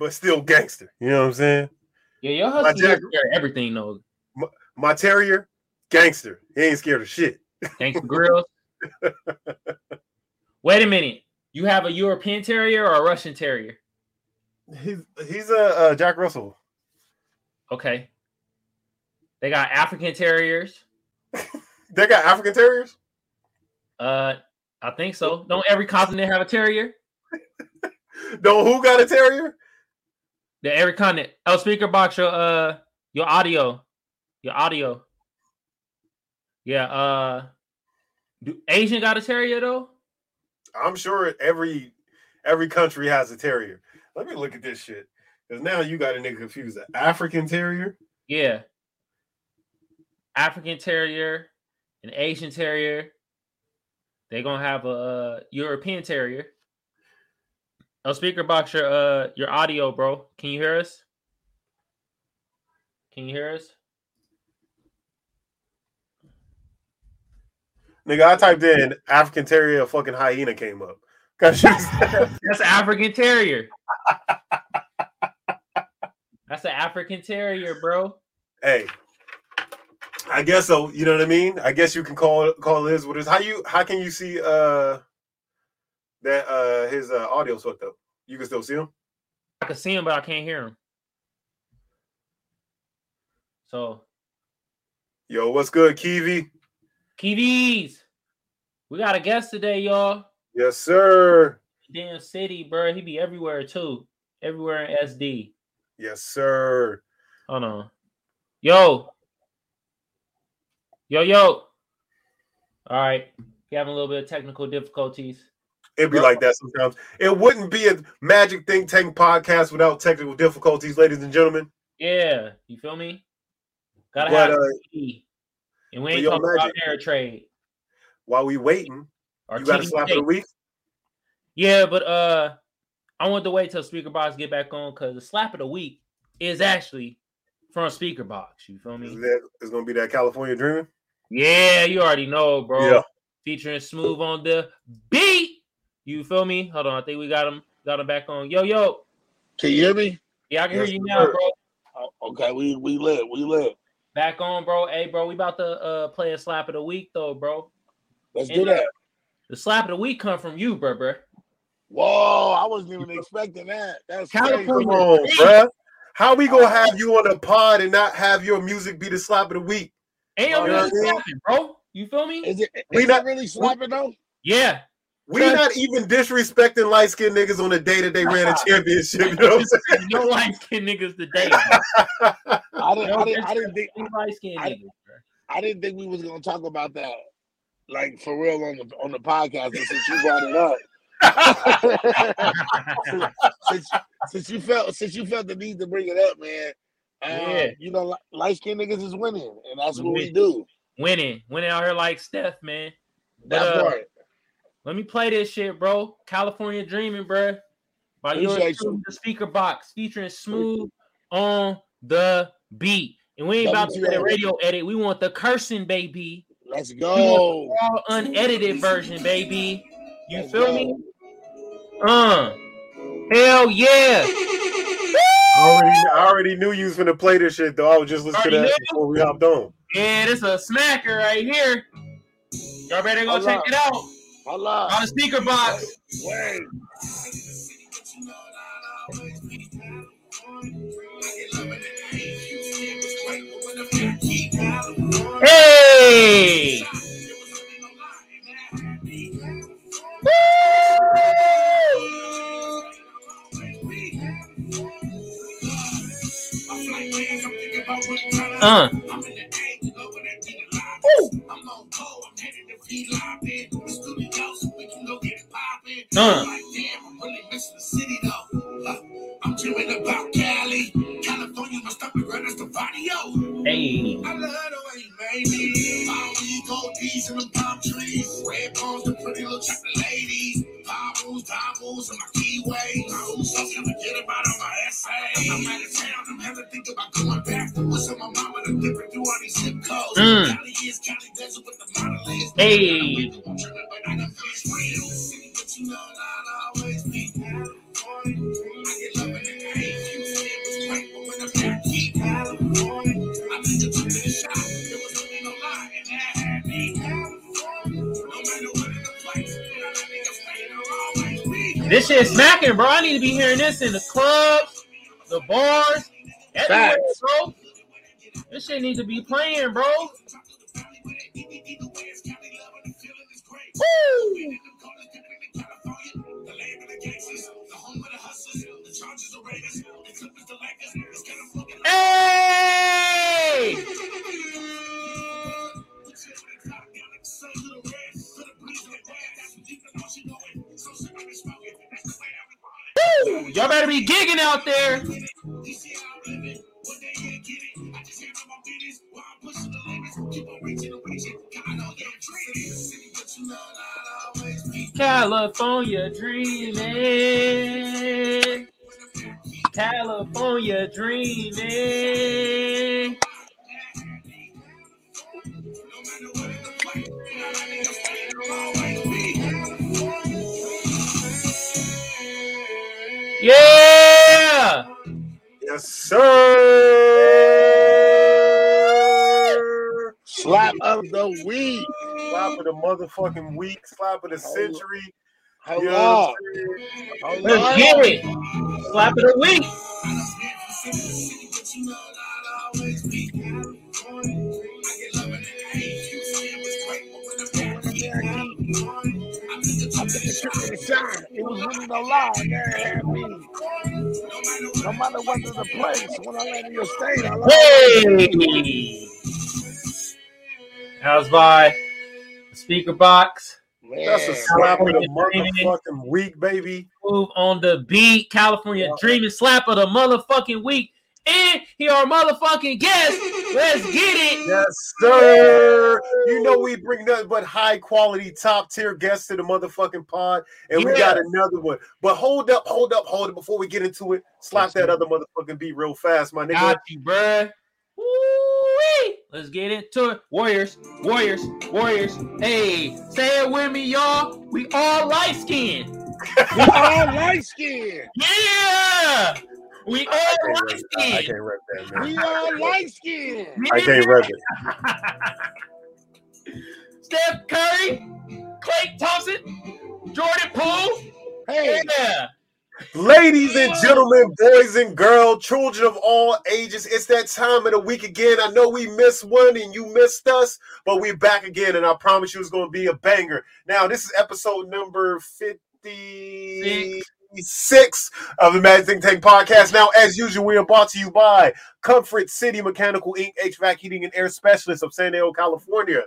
but still gangster. You know what I'm saying? Yeah, your husky Jack- everything though. My terrier, gangster. He ain't scared of shit. Gangster grills. Wait a minute. You have a European Terrier or a Russian Terrier? He's he's a, a Jack Russell. Okay. They got African Terriers. They got African terriers. Uh, I think so. Don't every continent have a terrier? No, who got a terrier? The every continent. Oh, speaker box your uh your audio, your audio. Yeah. Uh, do Asian got a terrier though? I'm sure every every country has a terrier. Let me look at this shit. Because now you got a nigga confused. An African terrier? Yeah. African Terrier, an Asian Terrier. They're gonna have a, uh European Terrier. Oh, speaker box your uh your audio, bro. Can you hear us? Can you hear us? Nigga, I typed in African terrier, fucking hyena came up. Cause That's African Terrier. That's an African Terrier, bro. hey. I guess so. You know what I mean? I guess you can call call Liz what is how you how can you see uh that uh his uh audio's fucked up? You can still see him? I can see him, but I can't hear him. So, Yo, what's good, Kiwi? Kiwis, we got a guest today, y'all. Yes, sir. Damn city, bro. He be everywhere too. Everywhere in SD. Yes, sir. Hold on. Yo. Yo, yo. All right. You having a little bit of technical difficulties. It'd be like that sometimes. It wouldn't be a Magic Think Tank podcast without technical difficulties, ladies and gentlemen. Yeah. You feel me? Gotta But, have uh, And we ain't talking about Magic- air trade. While we waiting, Or you got a slap of the week. Yeah, but uh I want to wait till Speaker Box get back on because the slap of the week is actually from Speaker Box. You feel me? that it's gonna be that California Dreaming? Yeah, you already know, bro. Yeah. Featuring Smooth on the beat. You feel me? Hold on, I think we got him got him back on. Yo, yo. Can you hear me? Yeah, I can Yes, hear you now, bro. Oh, okay, we we live, we live. Back on, bro. Hey, bro, we about to uh play a slap of the week though, bro. Let's And, do that. The slap of the week come from you, bro, bro. Whoa, I wasn't even expecting that. That's California. crazy. Come on, bruh. How we gonna have you on the pod and not have your music be the slap of the week? Ain't Oh, no yeah. really slapping, bro. You feel me? Is it? Is We it not- really slapping though? Yeah. We not even disrespecting light skinned niggas on the day that they ran a championship. You know what I'm saying? no light skinned niggas today. I didn't. I didn't. I didn't think. light skinned I- niggas. I didn't think we was gonna talk about that, like for real on the on the podcast. Since you brought it up, since, since you felt since you felt the need to bring it up, man. Uh, Yeah. You know, light skinned niggas is winning, and that's what we do. Winning. Winning out here like Steph, man. That uh, part. Let me play this shit, bro. California Dreaming, bro. By yours you. the speaker box featuring smooth on the beat. And we ain't about to get a radio edit. We want the cursing, baby. Let's We go. want the all unedited version, baby. You Let's feel go. me? Uh. Hell yeah. I already, I already knew you was gonna play this shit though. I was just listening to that knew? before we hopped on. Yeah, this a smacker right here. Y'all better go Hold check up. it out Hold on up. the speaker box. Wait. Hey! Uh. I'm dreaming about Cali, California. My stomach right next to Vadio. Hey. I love the way you made me. All these gold tees and them palm trees. Red bones, the pretty little chocolate ladies. And my keyway. Who's so gonna get about on my? I'm out of town, I'm having to think about going back. What's on my mama to different through all these zip codes. Mm. Cali is Cali desert with the model is. Hey. I'm tripping, but I I get love. You when I'm not keep I in the No matter what in the I. This shit smacking, bro. I need to be hearing this in the clubs, the bars, everywhere, bro. This shit needs to be playing, bro. Woo! Hey! Woo! Y'all better be gigging out there. California dreaming. California dreaming. Yeah! Yes, sir. Slap of the week. Slap of the motherfucking mm-hmm. week, slap of the century. Hold You know on. what I'm saying? Hold Let's get it. Slap of the week. I took a trip to the shine. It was really no lie. Had me. No matter what the place, when I land in your state, I love Hey! Was by speaker box. That's a slap of the motherfucking week, baby. Move on the beat. California Yeah. dreaming slap of the motherfucking week. And here are motherfucking guests. Let's get it. Yes, sir. You know we bring nothing but high quality, top tier guests to the motherfucking pod, and we got another one. But hold up, hold up, hold it before we get into it. Slap that other motherfucking beat real fast, my nigga. Got you, bruh. Woo-wee. Let's get into it. Warriors, Warriors, Warriors. Hey, say it with me, y'all. We all light skinned. we all light skinned. Yeah. We all I can't light rep that. I can't rep that, man. We all light skinned. I can't rep it. Steph Curry, Klay Thompson, Jordan Poole. Hey, Yeah. Ladies and gentlemen, boys and girls, children of all ages, it's that time of the week again. I know we missed one and you missed us, but we're back again, and I promise you it's going to be a banger. Now, this is episode number 56 of the Mad Think Tank podcast. Now, as usual, we are brought to you by Comfort City Mechanical Inc., HVAC Heating and Air Specialist of San Diego, California.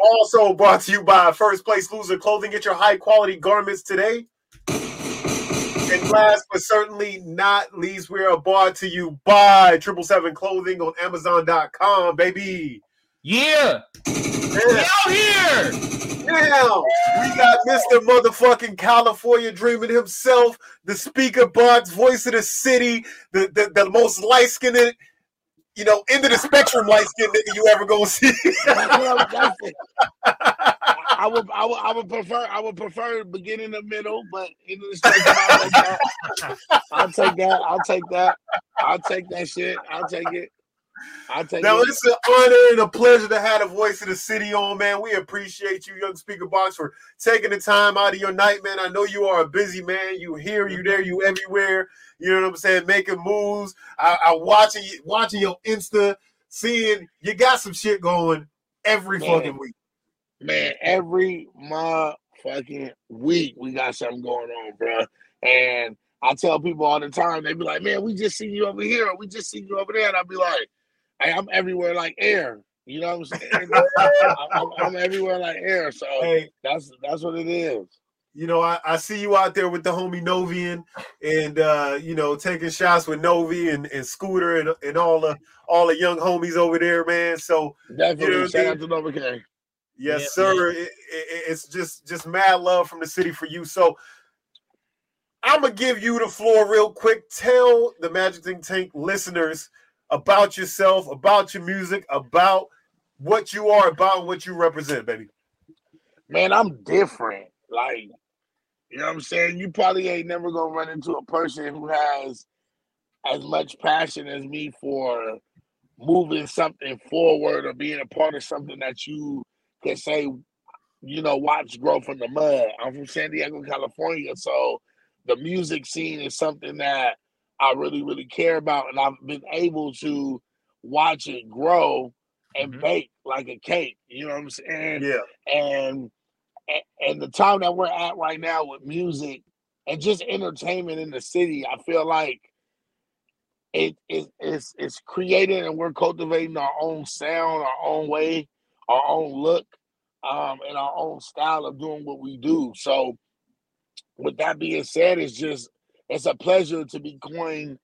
Also brought to you by First Place Loser Clothing. Get your high quality garments today. And last but certainly not least, we are brought to you by Triple Seven Clothing on Amazon.com, baby. Yeah. We Yeah. out here. Now we got Mr. Motherfucking California Dreaming himself, the speaker box, voice of the city, the the, the most light skinned, you know, end of the spectrum light skinned nigga you ever gonna see. that's, that's it. I would, I would, I would prefer, I would prefer beginning the middle, but in the I'll take that. I'll take that. I'll take that. I'll take that shit. I'll take it. I'll take Now it. it's an honor and a pleasure to have the voice of the city on, man. We appreciate you, Young Speaker Box, for taking the time out of your night, man. I know you are a busy man. You here, you there, you everywhere. You know what I'm saying? Making moves. I, I watching you, watching your Insta, seeing you got some shit going every Man. fucking week. Man, every motherfucking week we got something going on, bro. And I tell people all the time, they be like, "Man, we just seen you over here, or we just seen you over there," and I'll be like, hey, "I'm everywhere like air." You know what I'm saying? I'm, I'm everywhere like air, so Hey, that's that's what it is. you know, I, I see you out there with the homie Novian and uh, you know, taking shots with Novi and, and Scooter and, and all the all the young homies over there, man. So Definitely. You know, Shout out to Nova K. Yes, Yeah, sir. It, it- it's just just mad love from the city for you. So I'm gonna give you the floor real quick. Tell the Magic Think Tank listeners about yourself, about your music, about what you are about, what you represent, baby. Man, I'm different. Like, you know what I'm saying? You probably ain't never gonna run into a person who has as much passion as me for moving something forward or being a part of something that you can say you know, watch grow from the mud. I'm from San Diego, California, so the music scene is something that I really, really care about, and I've been able to watch it grow and Mhm. bake like a cake. You know what I'm saying? Yeah. and and the time that we're at right now with music and just entertainment in the city, I feel like it it's it's created and we're cultivating our own sound, our own way, our own look, um, and our own style of doing what we do. So with that being said, it's just it's a pleasure to be coined,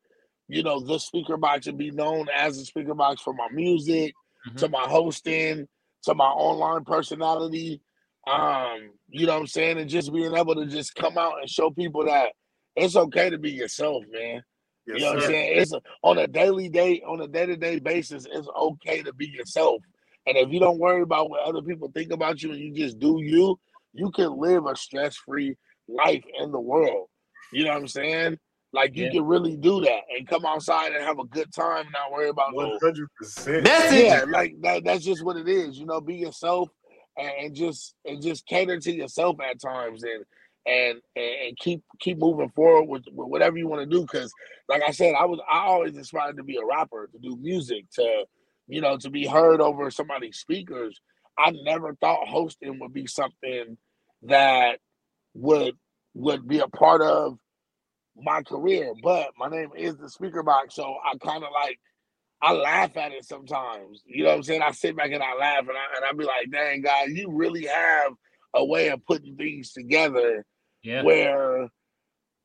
you know, the speaker box and be known as the speaker box for my music, to my hosting, to my online personality. Um, you know what I'm saying? And just being able to just come out and show people that it's okay to be yourself, man. Yes, you know what I'm saying? It's on a daily day, on a day-to-day basis, it's okay to be yourself. And if you don't worry about what other people think about you and you just do you, you can live a stress-free life in the world. You know what I'm saying? Like you Yeah. can really do that and come outside and have a good time, not worry about no One hundred percent. yeah, like that, that's just what it is. You know, be yourself and, and just and just cater to yourself at times and and and, and keep keep moving forward with, with whatever you want to do. Because, like I said, I was I always aspired to be a rapper, to do music, to you know, to be heard over somebody's speakers. I never thought hosting would be something that would would be a part of my career. But my name is the speaker box, so I kind of like I laugh at it sometimes. You know what I'm saying? I sit back and I laugh and I and I be like, dang guys, you really have a way of putting things together Yeah. where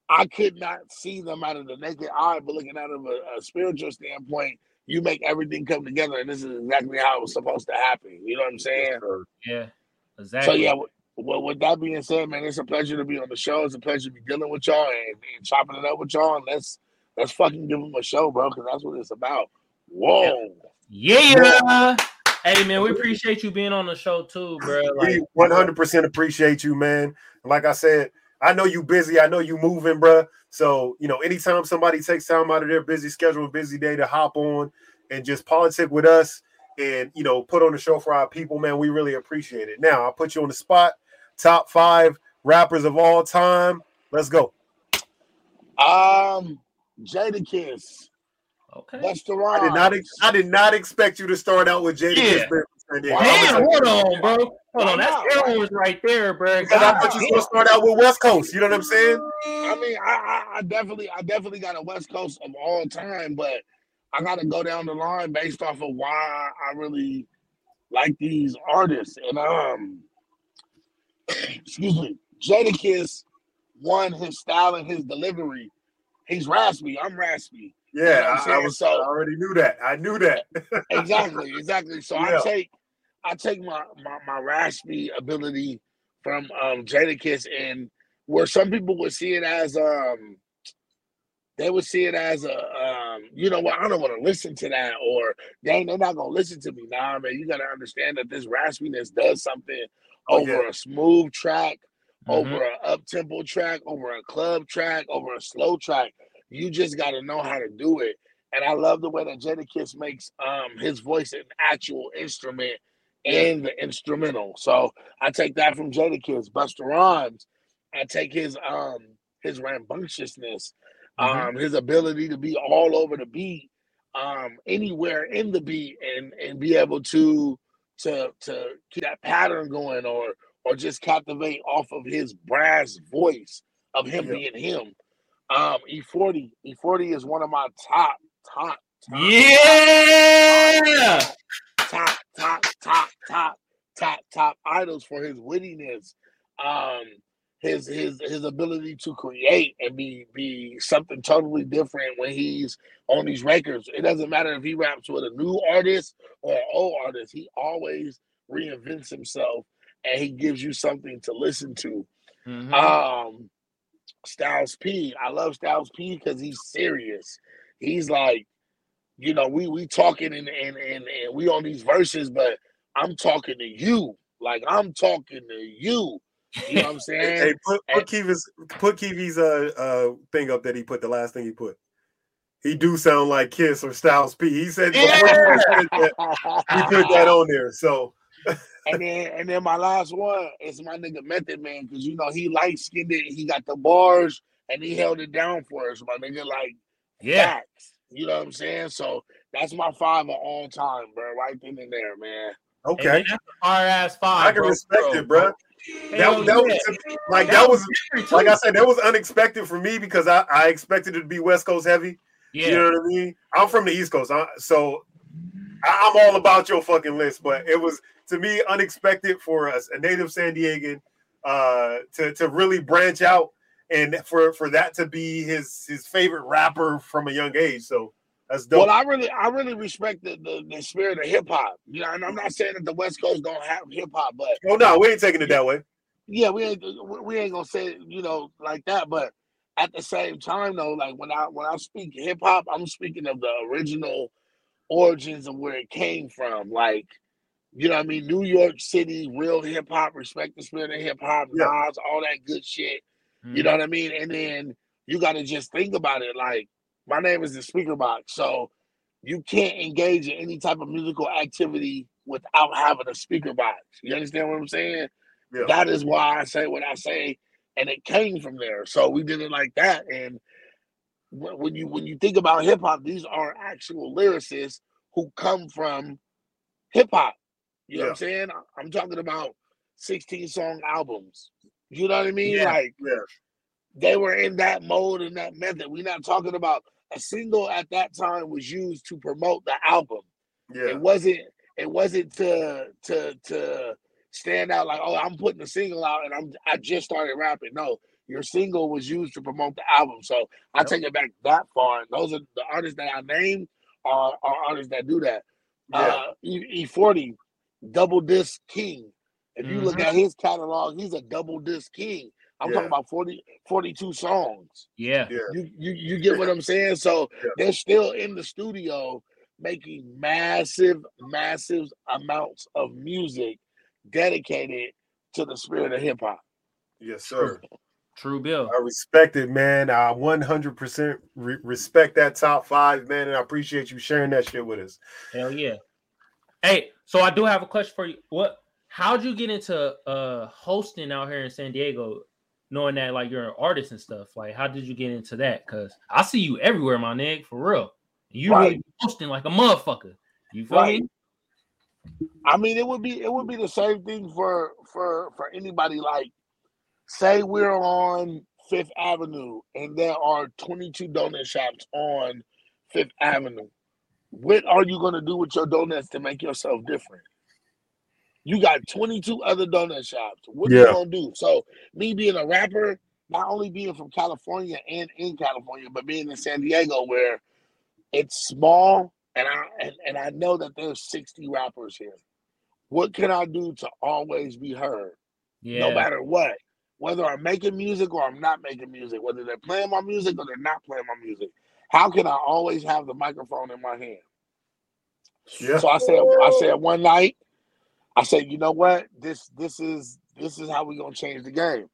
I could not see them out of the naked eye, but looking out of a, a spiritual standpoint, you make everything come together, and this is exactly how it was supposed to happen. You know what I'm saying? Yeah. So yeah, well, with that being said, man, it's a pleasure to be on the show. It's a pleasure to be dealing with y'all and, and chopping it up with y'all. And let's let's fucking give them a show, bro, because that's what it's about. Whoa. Yeah. Hey man, we appreciate you being on the show too, bro. Like, We one hundred percent appreciate you, man. Like I said, I know you busy. I know you moving, bruh. So you know, anytime somebody takes time out of their busy schedule, busy day to hop on and just politic with us, and you know, put on the show for our people, man, we really appreciate it. Now I'll put you on the spot. Top five rappers of all time. Let's go. Um, Jadakiss, okay. Busta I Rhymes. did not. Ex- I did not expect you to start out with Jada. Yeah. Kiss, man. And then- Damn, hold on, bro. Hold on, that's not? Arrows right there, bro. And I thought you was gonna start out with West Coast. You know what I'm saying? I mean, I, I, I definitely, I definitely got a West Coast of all time, but I got to go down the line based off of why I really like these artists. And um, excuse me, Jadakiss won his style and his delivery. He's raspy. I'm raspy. Yeah, You know I'm I, I was. So- I already knew that. I knew that. exactly, exactly. So Yeah. I take I take my, my my raspy ability from um Jadakiss and where some people would see it as um they would see it as a um you know what I don't want to listen to that or dang they're not gonna listen to me. Nah man, you gotta understand that this raspiness does something Oh, over yeah. a smooth track, Mhm. over a up tempo track, over a club track, over a slow track. You just got to know how to do it. And I love the way that Jadakiss makes um his voice an actual instrument in the instrumental. So I take that from Jadakiss. Busta Rhymes, I take his um his rambunctiousness, Mhm. um his ability to be all over the beat, um anywhere in the beat and and be able to to to keep that pattern going or or just captivate off of his brass voice of him Yeah. being him. Um, E40, E40 is one of my top, top, top, Yeah. top, top, top, top, top, top top, top idols for his wittiness, um, his his his ability to create and be be something totally different when he's on these records. It doesn't matter if he raps with a new artist or an old artist. He always reinvents himself and he gives you something to listen to. Mhm. Um, Styles P. I love Styles P because he's serious. He's like, you know, we we talking and and and, and we on these verses, but I'm talking to you. Like I'm talking to you. You know what I'm saying? hey, put put Kiwi's put Kiwi's uh uh thing up that he put the last thing he put. He do sound like Kiss or Styles P. He said before you said that, he put that on there. So and then and then my last one is my nigga Method Man because you know he light skinned it. He got the bars and he held it down for us, my nigga. Like Yeah. facts. You know what I'm saying? So that's my five of all time, bro. Right then and there, man. Okay, man, that's a hard ass five. I can bro. respect it, bro. That, Hell that was like that was Very like I said, that was unexpected for me because I, I expected it to be West Coast heavy. yeah. You know what I mean? I'm from the East Coast, I, so I- I'm all about your fucking list. But it was to me unexpected for us, a native San Diegan, uh, to to really branch out and for for that to be his his favorite rapper from a young age. So that's dope. Well, I really, I really respect the, the, the spirit of hip hop. You know, and I'm not saying that the West Coast don't have hip hop, but oh no, we ain't taking it that way. yeah, we ain't we ain't gonna say you know like that. But at the same time, though, like when I when I speak hip hop, I'm speaking of the original origins of where it came from. Like, you know, what I mean, New York City, real hip hop, respect the spirit of hip hop, Yeah. Nas, all that good shit. Mm-hmm. You know what I mean? And then you got to just think about it. Like, my name is the speaker box. So you can't engage in any type of musical activity without having a speaker box. You understand what I'm saying? Yeah. That is why I say what I say. And it came from there. So we did it like that. And when when you when you think about hip hop, these are actual lyricists who come from hip hop. You know what I'm saying? I'm talking about 16 song albums. You know what I mean? Yeah. Like Yeah. they were in that mode and that method. We're not talking about a single at that time was used to promote the album. Yeah. It wasn't it wasn't to to to stand out like, oh, I'm putting a single out and I'm I just started rapping. No, your single was used to promote the album. So I Yep. take it back that far. And those are the artists that I named are, are artists that do that. Yeah. Uh E forty, double disc king. If you look mm-hmm. at his catalog, he's a double disc king. I'm Yeah. talking about 40, 42 songs. Yeah. Yeah. You, you you get what I'm saying? So Yeah. they're still in the studio making massive, massive amounts of music dedicated to the spirit of hip hop. Yes, sir. True Bill. I respect it, man. I 100% re- respect that top five, man, and I appreciate you sharing that shit with us. Hell yeah. Hey, so I do have a question for you. What how'd you get into uh hosting out here in San Diego, knowing that like you're an artist and stuff? Like, how did you get into that? Cause I see you everywhere, my nigga, for real. You Right. really hosting like a motherfucker. You feel Right. me? I mean, it would be it would be the same thing for for for anybody. Like, say we're on Fifth Avenue and there are 22 donut shops on Fifth Avenue. What are you gonna do with your donuts to make yourself different? You got 22 other donut shops. What are Yeah. you gonna do? So, me being a rapper, not only being from California and in California, but being in San Diego, where it's small, and I and, and I know that there's 60 rappers here. What can I do to always be heard, Yeah. no matter what? Whether I'm making music or I'm not making music, whether they're playing my music or they're not playing my music. How can I always have the microphone in my hand? Yeah. So I said, I said one night, I said, you know what? This this is this is how we're gonna change the game.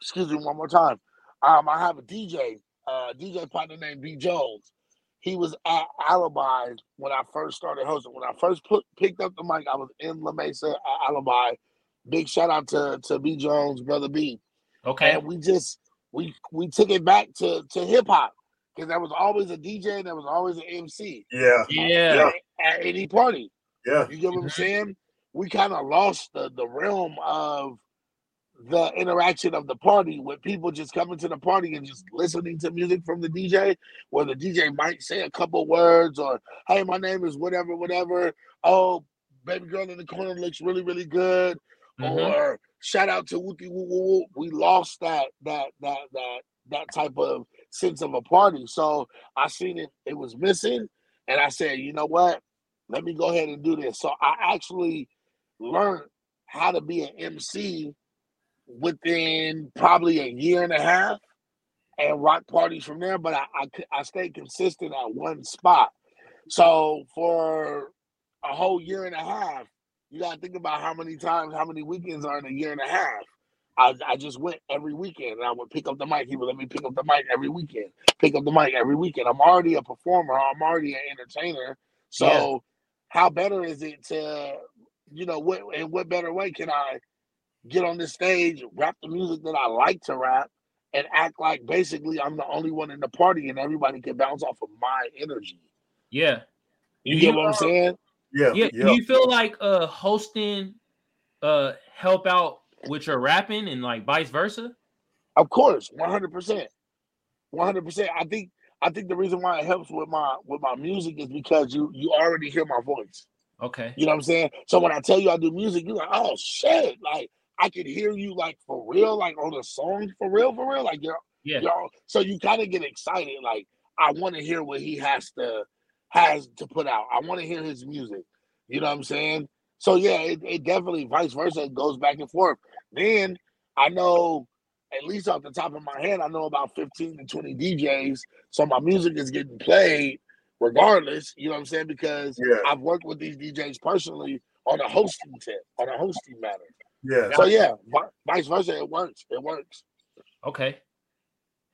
Excuse me one more time. Um, I have a DJ, uh, DJ partner named B Jones. He was at Alibi when I first started hosting. When I first put picked up the mic, I was in La Mesa at Alibi. Big shout out to to B Jones, brother B Okay. and we just we we took it back to to hip hop because there was always a DJ and there was always an MC Yeah. Yeah. at, at any party. Yeah. You get what I'm saying? We kind of lost the the realm of the interaction of the party with people just coming to the party and just listening to music from the DJ, where the DJ might say a couple words or hey, my name is whatever, whatever. Oh, baby girl in the corner looks really, really good Mhm. or shout out to Wookie Woo Woo Woo. We lost that that that that that type of sense of a party. So I seen it, it was missing, and I said, you know what? Let me go ahead and do this. So I actually learned how to be an MC within probably a year and a half and rock parties from there, but I I stayed consistent at one spot. So for a whole year and a half, you gotta think about how many times, how many weekends are in a year and a half. I, I just went every weekend and I would pick up the mic. He would let me pick up the mic every weekend, pick up the mic every weekend. I'm already a performer, I'm already an entertainer. So Yeah. how better is it to you know, what in what better way can I get on this stage, rap the music that I like to rap, and act like basically I'm the only one in the party and everybody can bounce off of my energy. Yeah. You Do get what I'm saying? Yeah, Yeah. yeah. Do you feel like uh hosting uh help out with your rapping and like vice versa? Of course, one hundred percent, one hundred percent. I think I think the reason why it helps with my with my music is because you you already hear my voice. Okay. You know what I'm saying? So when I tell you I do music, you're like, oh shit, like I can hear you like for real, like on the song for real, for real. Like you're Yeah. you're so you kind of get excited. Like I want to hear what he has to has to put out. I want to hear his music. You know what I'm saying? So yeah, it, it definitely vice versa it goes back and forth. Then I know at least off the top of my head, I know about 15 to 20 DJs. So my music is getting played regardless. You know what I'm saying? Because Yeah. I've worked with these DJs personally on a hosting tip, on a hosting matter. Yeah. So yeah, vice versa, it works. It works. Okay.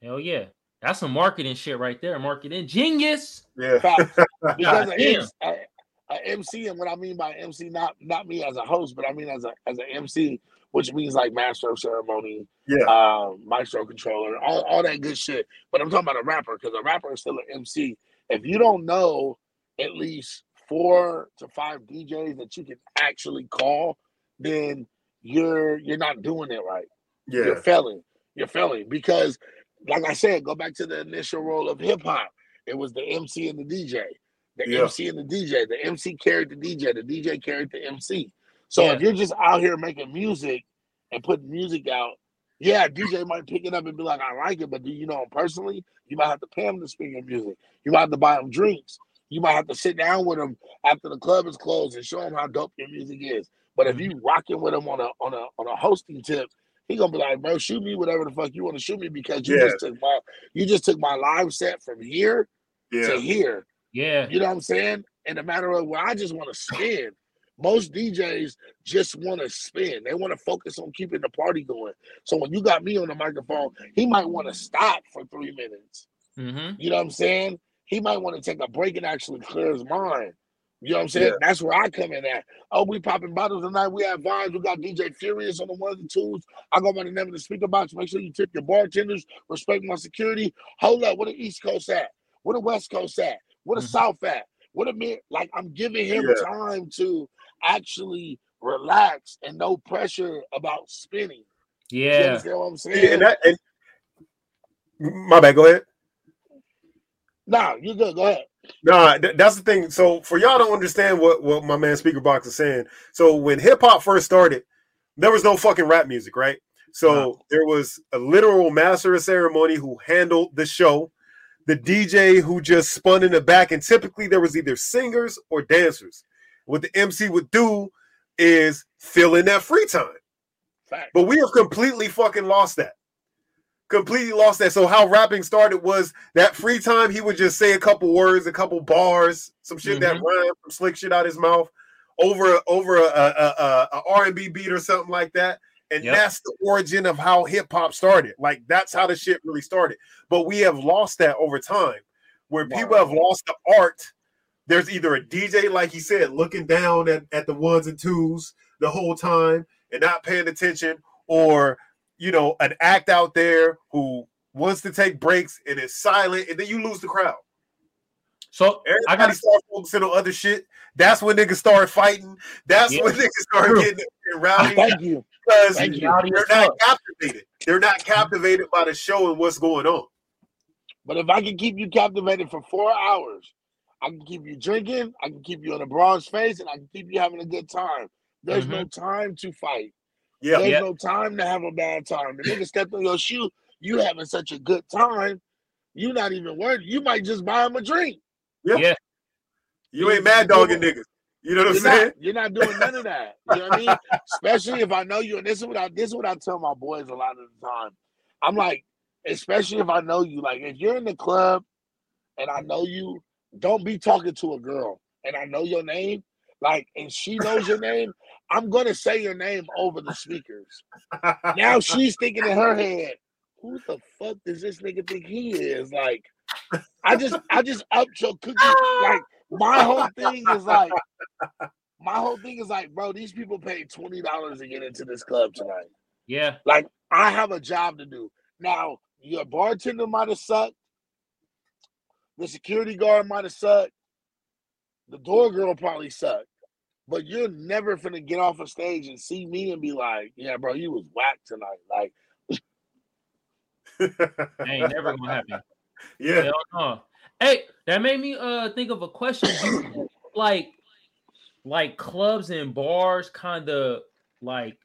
Hell yeah. That's some marketing shit right there. Marketing genius. Yeah. Facts. because God a, a, a MC, and what I mean by MC, not not me as a host, but I mean as a as an MC, which means like master of ceremony, Yeah. um, maestro controller, all, all that good shit. But I'm talking about a rapper because a rapper is still an MC. If you don't know at least four to five DJs that you can actually call, then you're you're not doing it right. Yeah. You're failing. You're failing because, like I said, go back to the initial role of hip hop. It was the MC and the DJ. The Yeah. MC and the DJ. The MC carried the DJ. The DJ carried the MC. So Yeah. if you're just out here making music and putting music out, yeah, DJ might pick it up and be like, I like it, but do you know him personally? You might have to pay him to spin your music. You might have to buy him drinks. You might have to sit down with him after the club is closed and show him how dope your music is. But if you mm-hmm. rocking with him on a on a on a hosting tip, he gonna be like, bro, shoot me whatever the fuck you want to shoot me because you Yeah. just took my you just took my live set from here to here. Yeah. You know what I'm saying? In a matter of where I just want to spin. Most DJs just want to spin. They want to focus on keeping the party going. So when you got me on the microphone, he might want to stop for three minutes. Mm-hmm. You know what I'm saying? He might want to take a break and actually clear his mind. You know what I'm saying? Yeah. That's where I come in at. Oh, we popping bottles tonight. We have vibes. We got DJ Furious on the ones and twos. I go by the name of the speaker box. Make sure you tip your bartenders. Respect my security. Hold up. Where the East Coast at? Where the West Coast at? Where the Mhm. South at? What a like I'm giving him Yeah. time to actually relax and no pressure about spinning. You Yeah. understand what I'm saying? Yeah, and that and my bad, go ahead. nah, you good. Go ahead. Nah, th- that's the thing. So for y'all to understand what what my man Speaker Box is saying. So when hip hop first started, there was no fucking rap music, right? So No. there was a literal master of ceremony who handled the show, the DJ who just spun in the back, and typically there was either singers or dancers. What the MC would do is fill in that free time. Fact. But we have completely fucking lost that. Completely lost that. So how rapping started was that free time he would just say a couple words, a couple bars, some shit that Mhm. rhymed, some slick shit out his mouth, over over a, a, a, a R and B beat or something like that. And Yep. that's the origin of how hip hop started. Like that's how the shit really started. But we have lost that over time, where people have lost the art. There's either a DJ, like he said, looking down at, at the ones and twos the whole time and not paying attention, or you know, an act out there who wants to take breaks and is silent, and then you lose the crowd. So Everybody I got to start focusing on other shit. That's when niggas start fighting. That's Yeah. when niggas start True. getting rowdy Thank you. because Thank you. They're not captivated. They're not captivated by the show and what's going on. But if I can keep you captivated for four hours, I can keep you drinking, I can keep you on a broad face, and I can keep you having a good time. There's no mm-hmm. time to fight. Yeah, There's Yeah. no time to have a bad time. The nigga stepped on your shoe, you having such a good time, you not even worried. You might just buy him a drink. Yeah. You ain't mad dogging niggas. You know what I'm saying? not, you're not doing none of that. You know what I mean? Especially if I know you, and this is what I this is what I tell my boys a lot of the time. I'm like, especially if I know you, like if you're in the club and I know you, don't be talking to a girl and I know your name, like, and she knows your name, I'm gonna say your name over the speakers. Now she's thinking in her head, who the fuck does this nigga think he is? Like, I just I just upped your cookie. Like my whole thing is like my whole thing is like, bro, these people paid twenty dollars to get into this club tonight. Yeah. Like, I have a job to do. Now, your bartender might have sucked. The security guard might have sucked. The door girl probably sucked. But you're never finna get off a stage and see me and be like, yeah, bro, you was whack tonight. Like, That ain't never gonna happen. yeah. Hell no. Hey, that made me uh think of a question. Do you think, like, like clubs and bars kind of like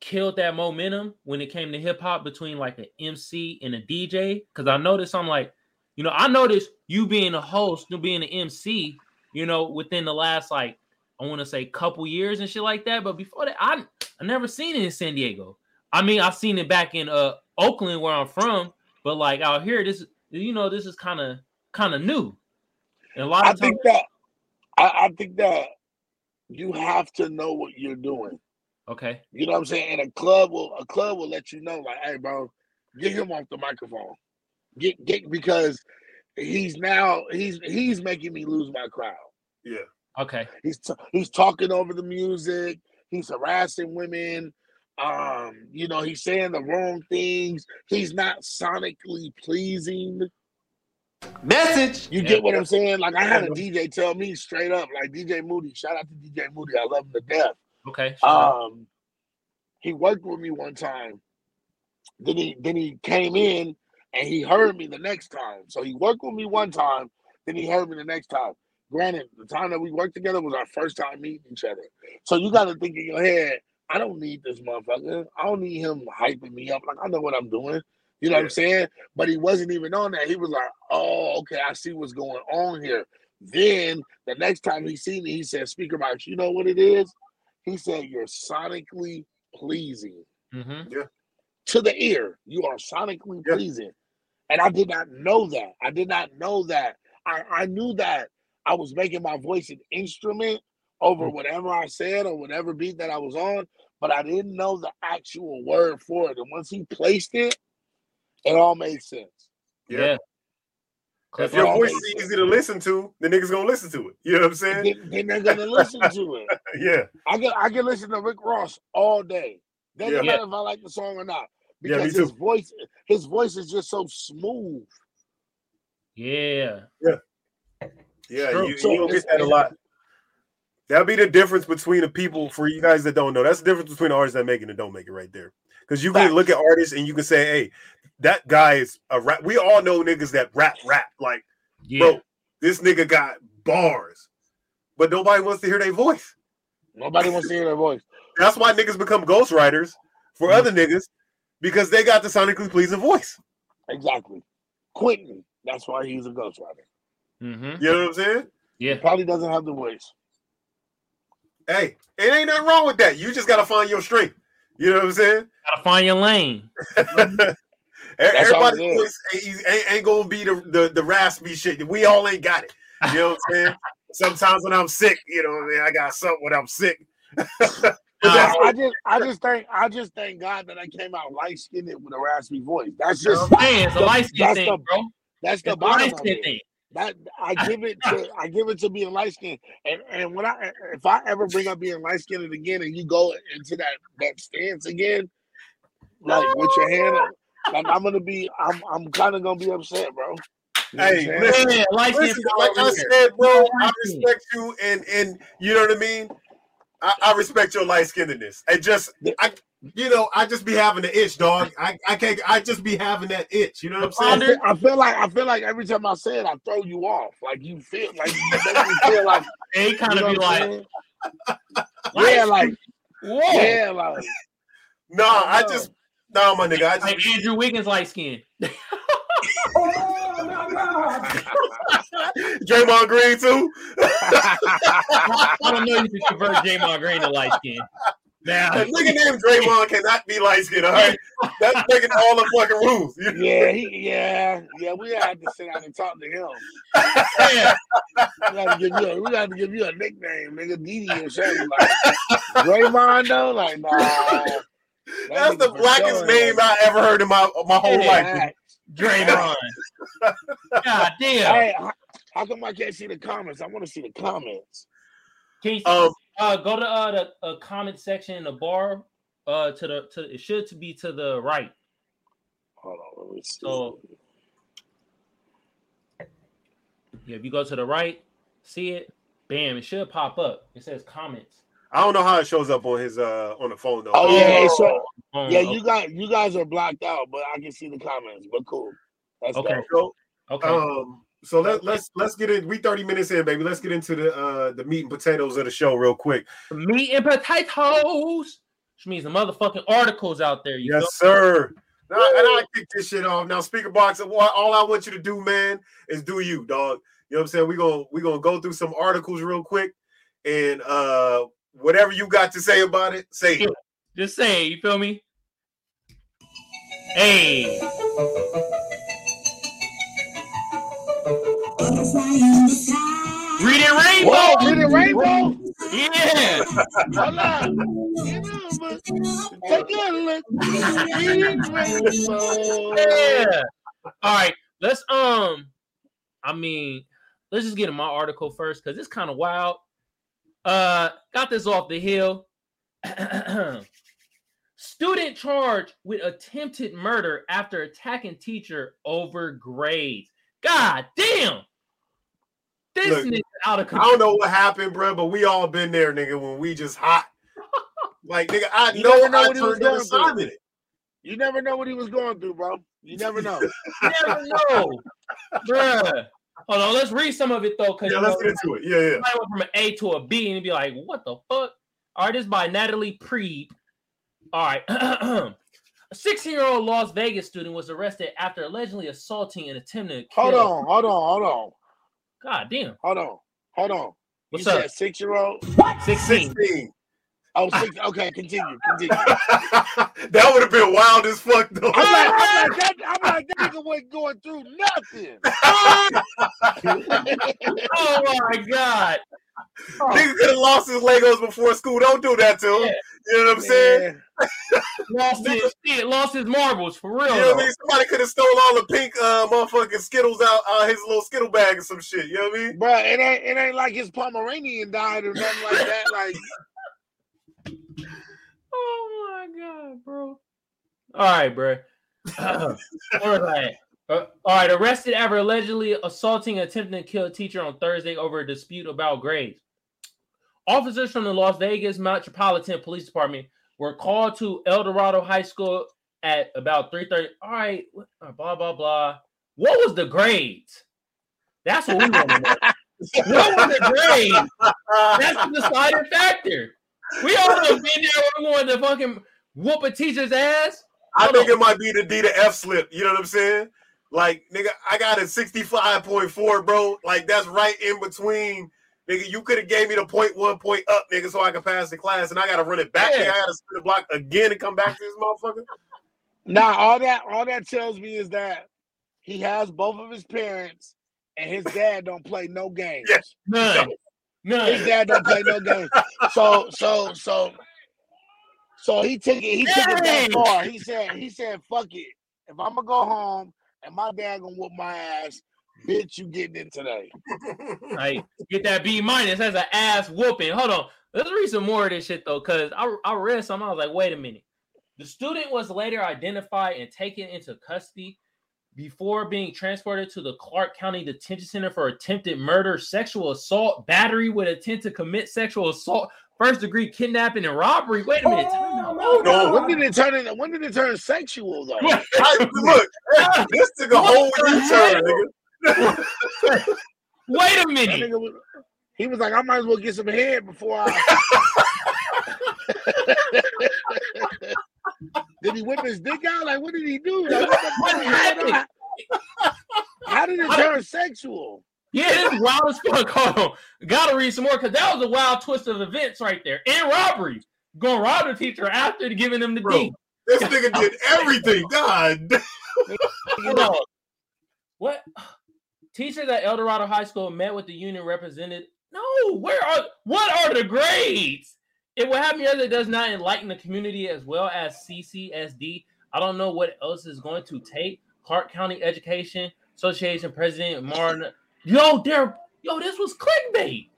killed that momentum when it came to hip hop between like an MC and a DJ? Because I noticed I'm like, you know, I noticed you being a host, you being an MC, you know, within the last like I want to say couple years and shit like that. But before that, I I never seen it in San Diego. I mean, I've seen it back in uh Oakland where I'm from, but like out here, this you know, this is kind of kind of new. And a lot I of times, think that I, I think that you have to know what you're doing. okay, You know what I'm saying? And a club will a club will let you know, like, hey, bro, get him off the microphone. Get get because he's now he's he's making me lose my crowd. Yeah. okay, He's t- he's talking over the music. He's harassing women. Um, you know, he's saying the wrong things. He's not sonically pleasing. Message. You Yeah. get what I'm saying? Like I had a DJ tell me straight up, like DJ Moody. Shout out to DJ Moody. I love him to death. okay. Um, he worked with me one time. Then he then he came in and he heard me the next time. So he worked with me one time. Then he heard me the next time. Granted, the time that we worked together was our first time meeting each other. So you got to think in your head, I don't need this motherfucker. I don't need him hyping me up. Like I know what I'm doing. You know what I'm saying? But he wasn't even on that. He was like, "Oh, okay, I see what's going on here." Then the next time he seen me, he said, "Speaker box, you know what it is?" He said, "You're sonically pleasing Mm-hmm. to the ear. You are sonically Yeah. pleasing." And I did not know that. I did not know that. I, I knew that I was making my voice an instrument over Mm. whatever I said or whatever beat that I was on, but I didn't know the actual word for it. And once he placed it, it all made sense. Yeah. Yeah. If your voice is easy to listen to, the niggas gonna listen to it. You know what I'm saying? Then, then they're gonna listen to it. Yeah. I can I can listen to Rick Ross all day. Doesn't Yeah. matter if I like the song or not. Yeah, Because his voice his voice is just so smooth. Yeah. Yeah, True. you, So you don't get that a lot. That'll be the difference between the people for you guys that don't know. That's the difference between the artists that make it and don't make it right there. Because you can look at artists and you can say, hey, that guy is a rap. We all know niggas that rap rap. Like, Yeah. bro, this nigga got bars. But nobody wants to hear their voice. Nobody wants to hear their voice. That's why niggas become ghostwriters for other mm. niggas because they got the sonically pleasing voice. Exactly. Quentin, that's why he's a ghostwriter. Mm-hmm. You know what I'm saying? Yeah. Probably doesn't have the voice. Hey, it ain't nothing wrong with that. You just gotta find your strength. You know what I'm saying? Gotta find your lane. That's Everybody voice ain't, ain't, ain't gonna be the, the the raspy shit. We all ain't got it. You know what I'm saying? Sometimes when I'm sick, you know, what I mean, I got something when I'm sick. But Nah, that's I just I just think I just thank God that I came out light skinned with a raspy voice. That's just what I'm saying? It's a the- light skin that's thing, the- bro. that's the It's bottom light of it. thing. That I give it to I give it to being light skinned. And and when I if I ever bring up being light skinned again and you go into that that stance again, like with your hand like I'm gonna be I'm I'm kind of gonna be upset, bro. You know what I'm Hey, listen, Yeah, light skin. Listen, like I said, bro, I respect you and and you know what I mean. I, I respect your light skinnedness. I just I you know, I just be having the itch, dog. I, I can't I just be having that itch. You know what I I'm saying? feel, I feel like I feel like every time I say it, I throw you off. Like you feel like you feel like They kind of be like, saying? yeah, like whoa. yeah, like No, I just no, my nigga. I just Like Andrew Wiggins light skin. Oh, Draymond Green too. I don't know if you can convert Draymond Green to light skin. Now, A nigga named Draymond cannot be light skinned, all right? That's breaking all the fucking rules. You- yeah, he, yeah, yeah. We had to sit down and talk to him. yeah, We got to give you a, we got to give you a nickname, nigga, Didi or something. Like Draymond though, like nah. that That's the blackest name I ever heard in my my whole Yeah. life. Hey, Draymond. God damn. hey, how, how come I can't see the comments? I want to see the comments. Can you- Um, Uh, go to uh the uh, comment section in the bar. Uh, to the to it should to be to the right. Hold on, let me see. So- Yeah, if you go to the right, see it, bam, it should pop up. It says comments. I don't know how it shows up on his uh on the phone though. oh yeah, it's so, On- yeah, you got you guys are blocked out, but I can see the comments. But cool. That's Okay. dope. So, okay. um, so let, let's let's get in. We thirty minutes in, baby. Let's get into the uh the meat and potatoes of the show real quick. Meat and potatoes, which means the motherfucking articles out there. You Yes, sir. Now, and I kick this shit off now. Speaker box. All all I want you to do, man, is do you, dog. You know what I'm saying? We gonna we gonna go through some articles real quick, and uh whatever you got to say about it, say it. Just say, it, you feel me? Hey, reading rainbow. Whoa, did it rainbow? Yeah. Hold on. You know, Take a look. Reading rainbow. Yeah. All right. Let's um. I mean, let's just get in my article first because it's kind of wild. Uh, got this off the hill. Student charged with attempted murder after attacking teacher over grades. God damn. This Look, nigga out of control. I don't know what happened, bro, but we all been there, nigga. When we just hot, like nigga, I You know know I what he was turned in going through. You never know what he was going through, bro. You never know. You never know. Bruh. Hold on, let's read some of it though. Cause Yeah, you let's know, get into it. Yeah, yeah. somebody went from an A to a B and you'd be like, what the fuck? All right, this is by Natalie Prieb. All right. a 16 year old Las Vegas student was arrested after allegedly assaulting and attempting to kill. Hold on, hold on, hold on, God damn. hold on, hold on. What's you up? six year old? What? 16. 16. Oh, six. Okay, continue, continue. that would have been wild as fuck, though. I'm like, I'm like, that, I'm like, that nigga wasn't going through nothing. Oh my God. Nigga could have lost his Legos before school. Don't do that to him. Yeah. You know what I'm saying? Lost his shit, lost his marbles for real. You know what I mean? Somebody could have stole all the pink uh motherfucking Skittles out uh, his little Skittle bag or some shit. You know what I mean? Bruh, it ain't it ain't like his Pomeranian died or nothing like that. Like Oh my god, bro. All right, bro. I at? Uh, all right, arrested after allegedly assaulting and attempting to kill a teacher on Thursday over a dispute about grades. Officers from the Las Vegas Metropolitan Police Department were called to Eldorado High School at about 3:30. All right, uh, blah blah blah. What was the grades? That's what we want to know. what was the grades? That's the deciding factor. We all have been there when we wanted to fucking whoop a teacher's ass. I Hold think on. it might be the D to F slip. You know what I'm saying? Like, nigga, I got a 65.4, bro. Like, that's right in between. Nigga, you could have gave me the point one point up, nigga, so I could pass the class, and I gotta run it back. Yeah. Nigga, I gotta spin the block again and come back to this motherfucker. Nah, all that all that tells me is that he has both of his parents and his dad don't play no games. Yeah. None. No, his dad don't play no games. So so so so he took it he took it that far. He said he said fuck it. If I'm gonna go home and my dad gonna whoop my ass, bitch, you getting it today. Like, get that B minus as an ass whooping. Hold on. Let's read some more of this shit though, because I, I read some. I was like, wait a minute. The student was later identified and taken into custody before being transported to the Clark County Detention Center for attempted murder, sexual assault, battery with intent to commit sexual assault, first degree kidnapping, and robbery. Wait a minute. Oh, time out. Hold. When did it turn in, when did it turn sexual though? I, look, this took a whole U-turn, nigga. Wait a minute. was, he was like, I might as well get some head before I. did he whip his dick out? Like, what did he do? Like, what the What happened? How, how did it turn sexual? Yeah, this is wild as fuck. Hold on. Gotta read some more because that was a wild twist of events right there. And robbery. Going to rob the teacher after giving them the Bro. D. This nigga did everything. God. Hold on. What? Teachers at Eldorado High School met with the union represented. No, where are what are the grades? It will have me as it does not enlighten the community as well as CCSD. I don't know what else is going to take. Clark County Education Association President Martin. Yo, there, yo, this was clickbait.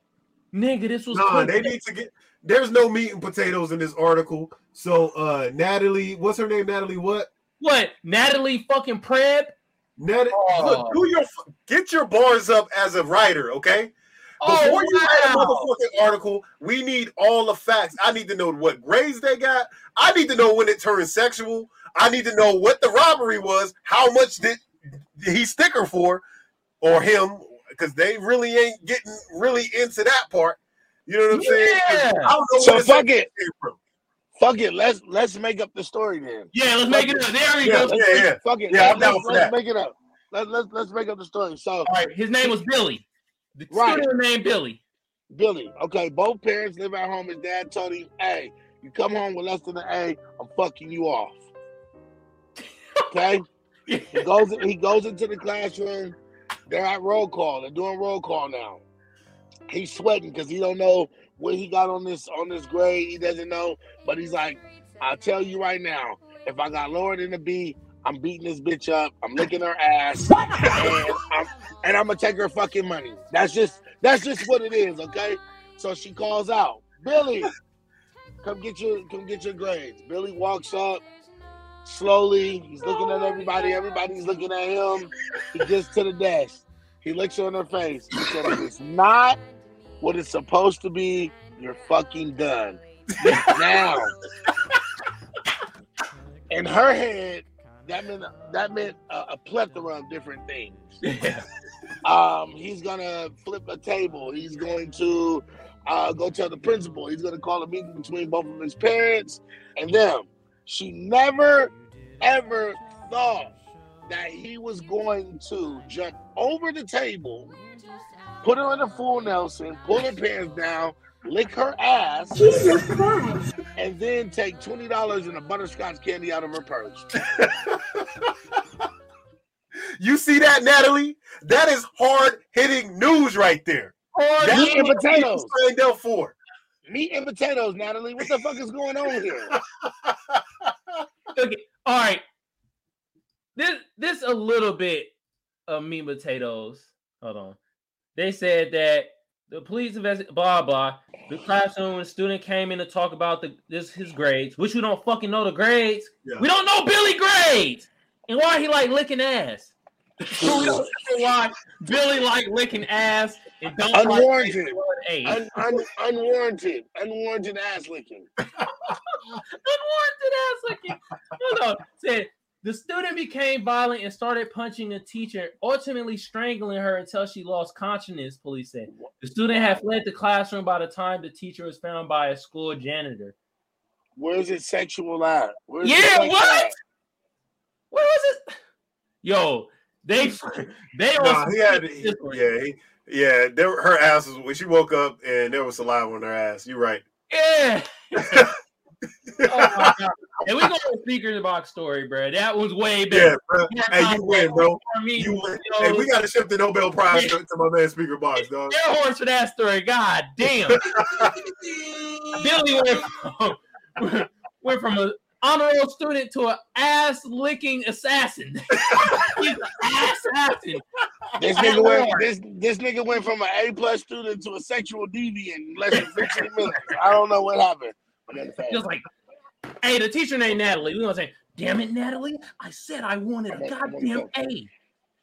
Nigga, this was Nah, clickbait. they need to get. There's no meat and potatoes in this article. So, uh, Natalie, what's her name? Natalie, what? what Natalie fucking Prieb. Nat- Oh. look, do your get your bars up as a writer, okay? Oh Before you write a motherfucking article, we need all the facts. I need to know what grades they got. I need to know when it turned sexual. I need to know what the robbery was. How much did he stick her for, or him? Because they really ain't getting really into that part. You know what I'm saying? 'Cause Yeah. I don't know So fuck it. Fuck it. Let's let's make up the story then. Yeah, let's make it up. There we Yeah, go. yeah, yeah. Fuck it. Yeah, let's, I'm down let's, for let's that. make it up. Let, let's let's make up the story. So All right, his name was Billy. The Right. student named Billy. Billy, okay, both parents live at home. His dad told him, "Hey, you come home with less than an A, I'm fucking you off." Okay. He goes he goes into the classroom. They're at roll call. They're doing roll call now. He's sweating because he don't know what he got on this on this grade. He doesn't know, but he's like, I'll tell you right now, if I got lower than a B, I'm beating this bitch up. I'm licking her ass, and I'm, and I'm gonna take her fucking money. That's just that's just what it is, okay? So she calls out, Billy, come get your come get your grades. Billy walks up slowly. He's looking at everybody. Everybody's looking at him. He gets to the desk. He looks her in her face. He said, "If it's not what it's supposed to be, you're fucking done." now, in her head, that meant that meant a, a plethora of different things. Yeah. Um, he's gonna flip a table. He's going to uh, go tell the principal. He's gonna call a meeting between both of his parents and them. She never ever thought that he was going to jump over the table, put her in a full Nelson, pull her pants down, lick her ass, Jesus Christ. and then take twenty dollars in a butterscotch candy out of her purse. You see that, Natalie? That is hard hitting news right there. That's Meat and potatoes. people signed up for. Meat and potatoes, Natalie. What the fuck is going on here? Okay. All right. This this a little bit of meat and potatoes. Hold on. They said that the police invest blah blah. The classroom student came in to talk about the this his grades, which we don't fucking know the grades. Yeah. We don't know Billy grades and why he like licking ass. we don't know why Billy like licking ass and don't like Unwarranted. an Un, un, unwarranted, unwarranted ass licking. unwarranted ass licking. Hold on. Said the student became violent and started punching the teacher, ultimately strangling her until she lost consciousness. Police said the student had fled the classroom by the time the teacher was found by a school janitor. Where's it sexual at? Where's Yeah, what? at? What was it? Yo, they they Nah, on he had, he- yeah, he, yeah. There, her ass was when she woke up, and there was saliva on her ass. You're right. yeah. oh my God. And we go to the speakers box story, bro. That was way better. Yeah, better. bro. More Hey, you win, bro. me. You win. Yo, Hey, we got to ship the Nobel Prize to, to my man Speaker Box, dog. air horns for that story. God damn. Billy went from, went from an honor roll student to an ass licking assassin. He's an assassin. This nigga went this this nigga went from an A plus student to a sexual deviant in less than 15 minutes. I don't know what happened. But that's. Just like, hey, the teacher named Natalie. We gonna say, damn it, Natalie. I said I wanted a goddamn A.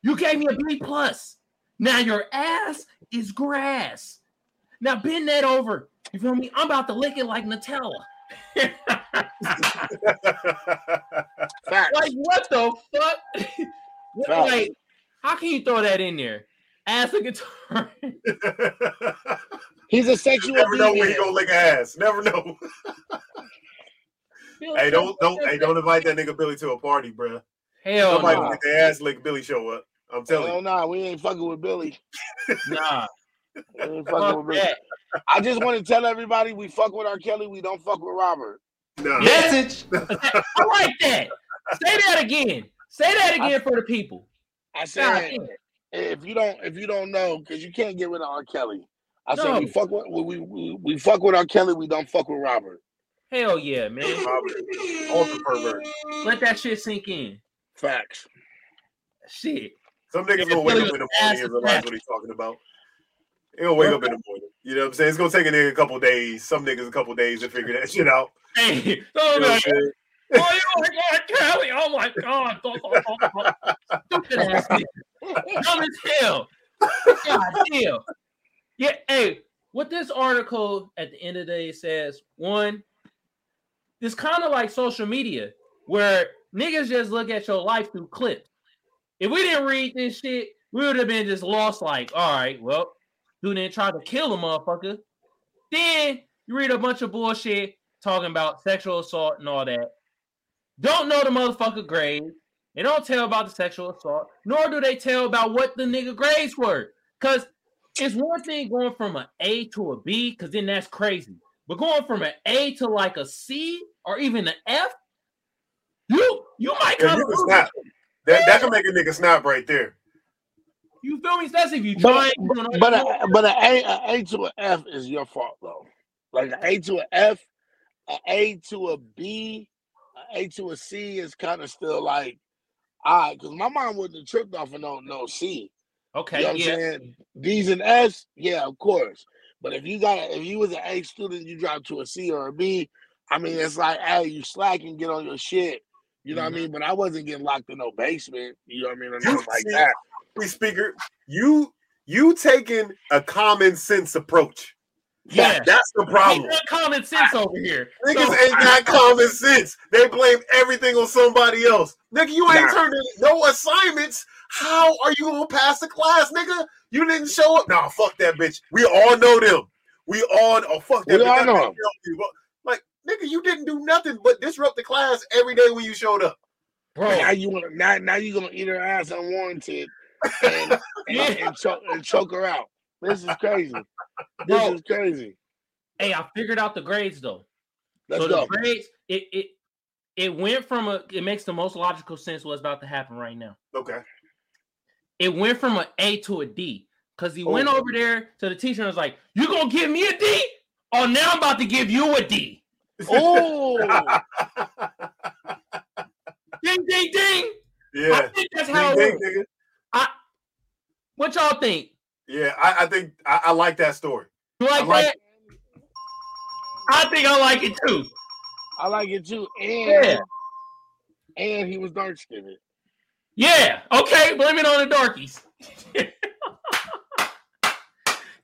You gave me a B plus. Now your ass is grass. Now bend that over. You feel me? I'm about to lick it like Nutella. Facts. Like what the fuck? What- Facts. like, how can you throw that in there? Ass a guitar. He's a sexual Never know when he deviant. gonna lick ass. Never know. hey, don't don't hey don't invite that nigga Billy to a party, bro. Hell Somebody no. get their ass lick Billy show up. I'm telling Hell you. nah, we ain't fucking with Billy. Nah. We ain't fucking Fuck with Billy. I just want to tell everybody we fuck with R. Kelly, we don't fuck with Robert. Nah. Message. I like that. Say that again. Say that again for the people. I God said damn. if you don't if you don't know, because you can't get rid of R. Kelly. I said we fuck with we, we we fuck with R. Kelly, we don't fuck with Robert. Hell yeah, man. Ultra pervert. Let that shit sink in. Facts. Shit. Some niggas gonna wake up in the morning and realize what he's talking about. He'll wake up in the morning. You know what I'm saying? It's gonna take a nigga a couple days. Some niggas a couple days to figure that shit out. Hey, oh, You know what I'm man. saying? oh my god, Kelly! Oh my god! Oh, oh, oh, oh. Stupid ass nigga. Dumb as hell. God damn. Yeah, hey, what this article at the end of the day says, one, it's kind of like social media where niggas just look at your life through clips. If we didn't read this shit, we would have been just lost, like, all right, well, dude didn't try to kill a motherfucker. Then you read a bunch of bullshit talking about sexual assault and all that. Don't know the motherfucker grade. They don't tell about the sexual assault, nor do they tell about what the nigga grades were. Cause it's one thing going from an A to a B, because then that's crazy. But going from an A to like a C or even an F, you you might come. you can snap. That that can make a nigga snap right there. You feel me? Especially if you try. But but a, but an A, a A to an F is your fault though. Like an A to an F, an A to a B, an A to a C is kind of still like, all right, because my mind wouldn't have tripped off of no no C. okay, You know what yeah. I'm saying? D's and S, yeah, of course. But if you got if you was an A student, you drop to a C or a B. I mean, it's mm-hmm. like, hey, you slack and get on your shit. You know what I mm-hmm. mean? But I wasn't getting locked in no basement. You know what I mean? Or nothing like that. Speaker, you you taking a common sense approach. Yeah. That's the Ain't problem. common sense over here. Niggas So- ain't got common sense. They blame everything on somebody else. Nigga, you ain't Nah. turned in no assignments. How are you gonna pass the class, nigga? You didn't show up. Nah, fuck that bitch. We all know them. We all oh fuck that We bitch. all know them. helped you. But, Like, nigga, you didn't do nothing but disrupt the class every day when you showed up. bro. Now you want to now now you gonna eat her ass unwarranted and and, Yeah. and, choke, and choke her out. This is crazy. This Bro. is crazy. Hey, I figured out the grades though. Let's so go. the grades, it it it went from a. It makes the most logical sense what's about to happen right now. Okay. It went from an A to a D because he went Oh. over there to the teacher and was like, "You gonna give me a D? Oh, now I'm about to give you a D." Oh, Ding, ding, ding. Yeah. I think that's how Ding, it ding, works. nigga. What y'all think? Yeah, I, I think I, I like that story. You like, I like that? I think I like it too. I like it too. And Yeah. and he was dark skinned. Yeah. Okay. Blame it on the darkies.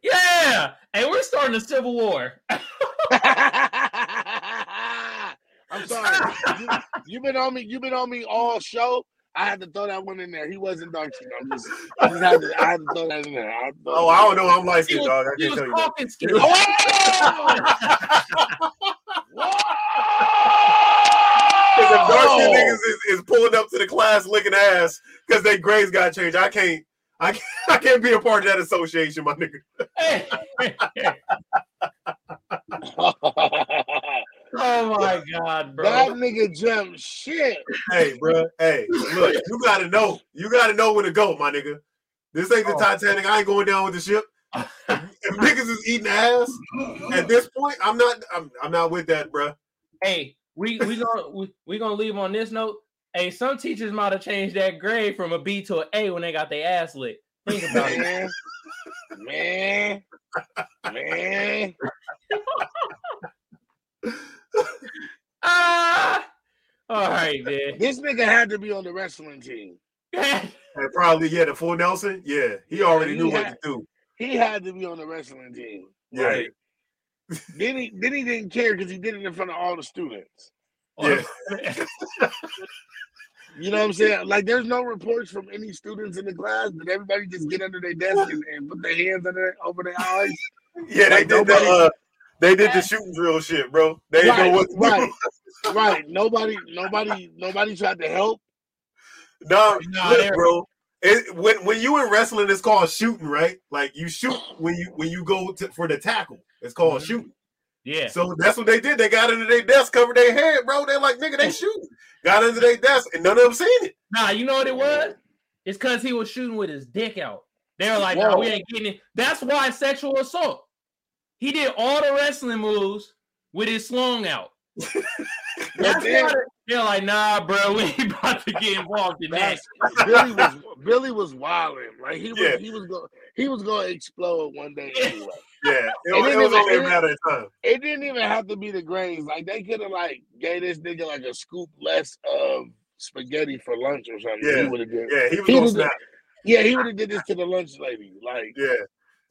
yeah. Hey, we're starting a civil war. I'm sorry. You, you've been on me. You've been on me all show. I had to throw that one in there. He wasn't dark skinned. I'm just, I just had to, I had to throw that in there. I had to throw Oh, that I don't know. I'm light He skinned, dog. I he can't was tell you that. coughing skin. there. Whoa! Because if dark skinned Whoa! niggas is, is pulling up to the class licking ass because their grades got changed, I can't. I can't, I can't be a part of that association, my nigga. Oh my god, bro. that nigga jumped shit. Hey, bro. Hey, look, you gotta know. You gotta know where to go, my nigga. This ain't the Oh. Titanic. I ain't going down with the ship. If niggas is eating ass at this point, I'm not. I'm, I'm not with that, bro. hey, we we gonna we, we gonna leave on this note. Hey, some teachers might have changed that grade from a B to an A when they got their ass licked. Think about it. Man, man, man. Ah, all right, man. This nigga had to be on the wrestling team. And probably, yeah, the full Nelson. Yeah, he already He knew what to do. He had to be on the wrestling team. Yeah, Like, then he then he didn't care because he did it in front of all the students. yeah. You know what I'm saying? Like, there's no reports from any students in the class. but everybody just get under their desk and, and put their hands under over their eyes? Yeah, they Like, did nobody- the uh, they did the shooting drill shit, bro. They didn't know what to right. do. right. Nobody, nobody, nobody tried to help. No, Nah, look, they're- bro. It, when when you in wrestling, it's called shooting, right? Like you shoot when you when you go to, for the tackle. It's called Mhm. shooting. yeah. So that's what they did. They got under their desk, covered their head, bro. They're like, nigga, they shooting. Got under their desk, and none of them seen it. Nah, you know what it was? It's because he was shooting with his dick out. They were like, no, we ain't getting it. That's why sexual assault. He did all the wrestling moves with his slung out. That's then, They're like, nah, bro, we ain't about to get involved in that. Billy was Billy was wilding. Like he was Yeah. he was going he was going to explode one day anyway. Yeah, it, It it didn't was even- only a it- matter of time. It didn't even have to be the grains. Like they could have like gave this nigga like a scoop less of spaghetti for lunch or something. Yeah. He would have did. Yeah, he was He gonna snap. Yeah, he would have did this to the lunch lady. Like Yeah,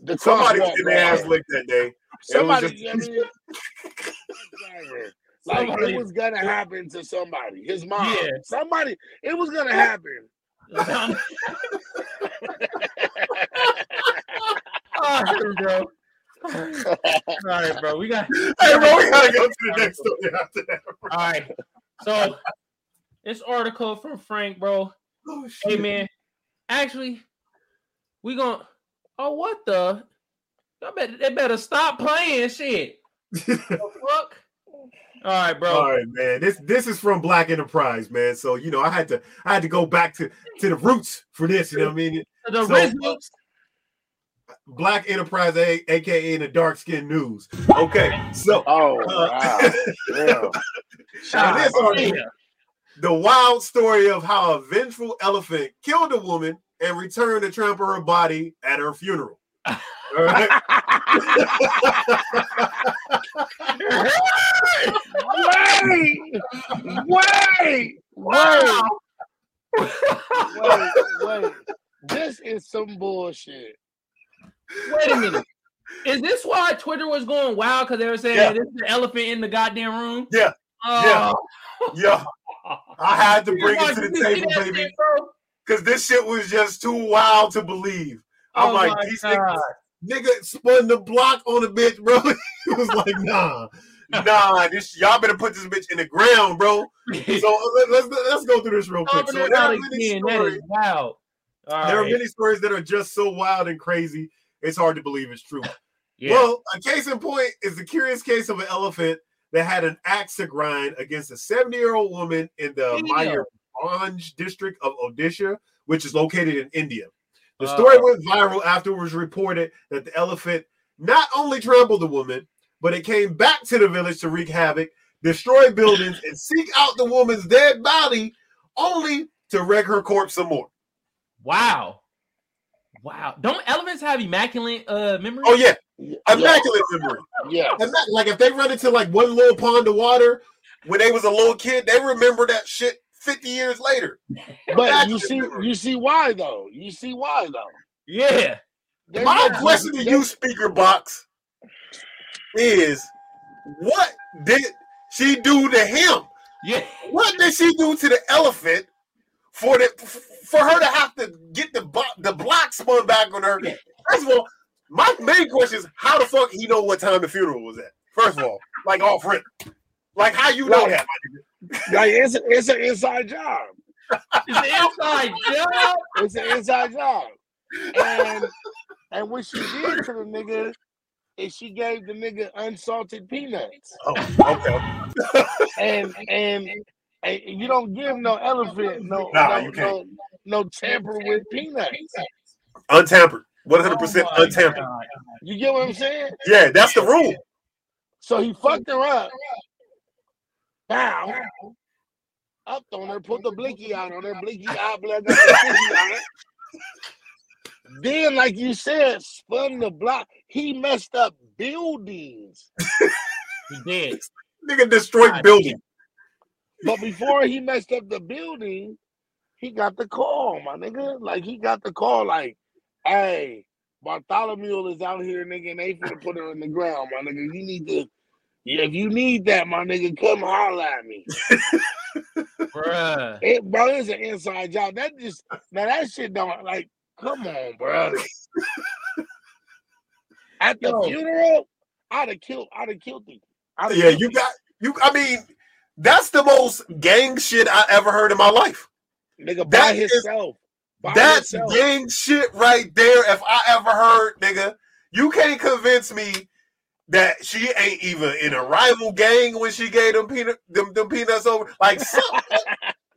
the somebody was getting their ass licked that day. Somebody, just- I mean, like Somebody- it was gonna happen to somebody. His mom, Yeah. somebody. It was gonna happen. All right, bro. All right, bro. We got Hey, bro, we gotta go to the next story after that. all right. So this article from Frank, bro. Oh, shit. Hey man, actually, we gonna. Oh, what the? Y'all better, they better stop playing shit. Fuck? All right, bro. All right, man. This this is from Black Enterprise, man. So you know, I had to I had to go back to to the roots for this. You know what I mean? The So- original. Black Enterprise, a, aka the Dark Skin News. Okay, so Oh Uh, wow! Damn. Ah, this article- yeah. the wild story of how a vengeful elephant killed a woman and returned to trample her body at her funeral. All right. wait, wait, Wow. wait, wait. This is some bullshit. Wait a minute. Is this why Twitter was going wild? Because they were saying Yeah. this is the elephant in the goddamn room? Yeah. Oh. Yeah, I had to bring it to the table, baby, shit, bro? Because this shit was just too wild to believe. I'm Oh like, these niggas, nigga spun the block on the bitch, bro. he was like, nah, nah, this y'all better put this bitch in the ground, bro. So uh, let, us let's go through this real quick. So there are many stories. is wild. All There are many stories that are just so wild and crazy, it's hard to believe it's true. Yeah. Well, a case in point is the curious case of an elephant that had an axe to grind against a 70 year old woman in the Damn. Mayurbhanj district of Odisha, which is located in India. The Uh. story went viral after it was reported that the elephant not only trampled the woman, but it came back to the village to wreak havoc, destroy buildings, and seek out the woman's dead body, only to wreck her corpse some more. wow. Wow. Don't elephants have immaculate uh memory? Oh yeah, Yeah, immaculate memory. yeah. Imma- Like if they run into like one little pond of water when they was a little kid, they remember that shit 50 years later. But you see, you see why though. You see why though. Yeah. There's My no- question to you, speaker box, is what did she do to him? Yeah. What did she do to the elephant for the for her to have to get the bo- the block spun back on her? First of all, my main question is how the fuck he know what time the funeral was at? First of all, like off rip, like how you know Like- that? Like it's a, it's an inside job. It's an inside job. It's an inside job. And and what she did to the nigga is she gave the nigga unsalted peanuts. Oh, okay. And and, and you don't give no elephant no Nah, no, you can't. no no tamper with peanuts. Untampered, one hundred oh percent Oh untampered. God. You get what I'm saying? Yeah, that's the rule. So he fucked her up. Now, up on her, put the blinky out on her, blinky eye, blood, got the blinky on it. Then, like you said, spun the block. He messed up buildings. He did. Nigga destroyed God building. But before he messed up the building, he got the call, my nigga. Like he got the call, like, hey, Bartholomew is out here, nigga, and they finna put her in the ground, my nigga. You need to, if you need that, my nigga, come holler at me. Bruh. It, bro, it's an inside job. That just now that shit don't like. Come on, bro. At the Yo. funeral, I'd have killed. I'd have killed him. I'd have Yeah, killed you him. got you. I mean, that's the most gang shit I ever heard in my life. nigga by that is- himself. By That's himself. gang shit right there. If I ever heard, nigga, you can't convince me that she ain't even in a rival gang when she gave them peanut them, them peanuts over. Like, something,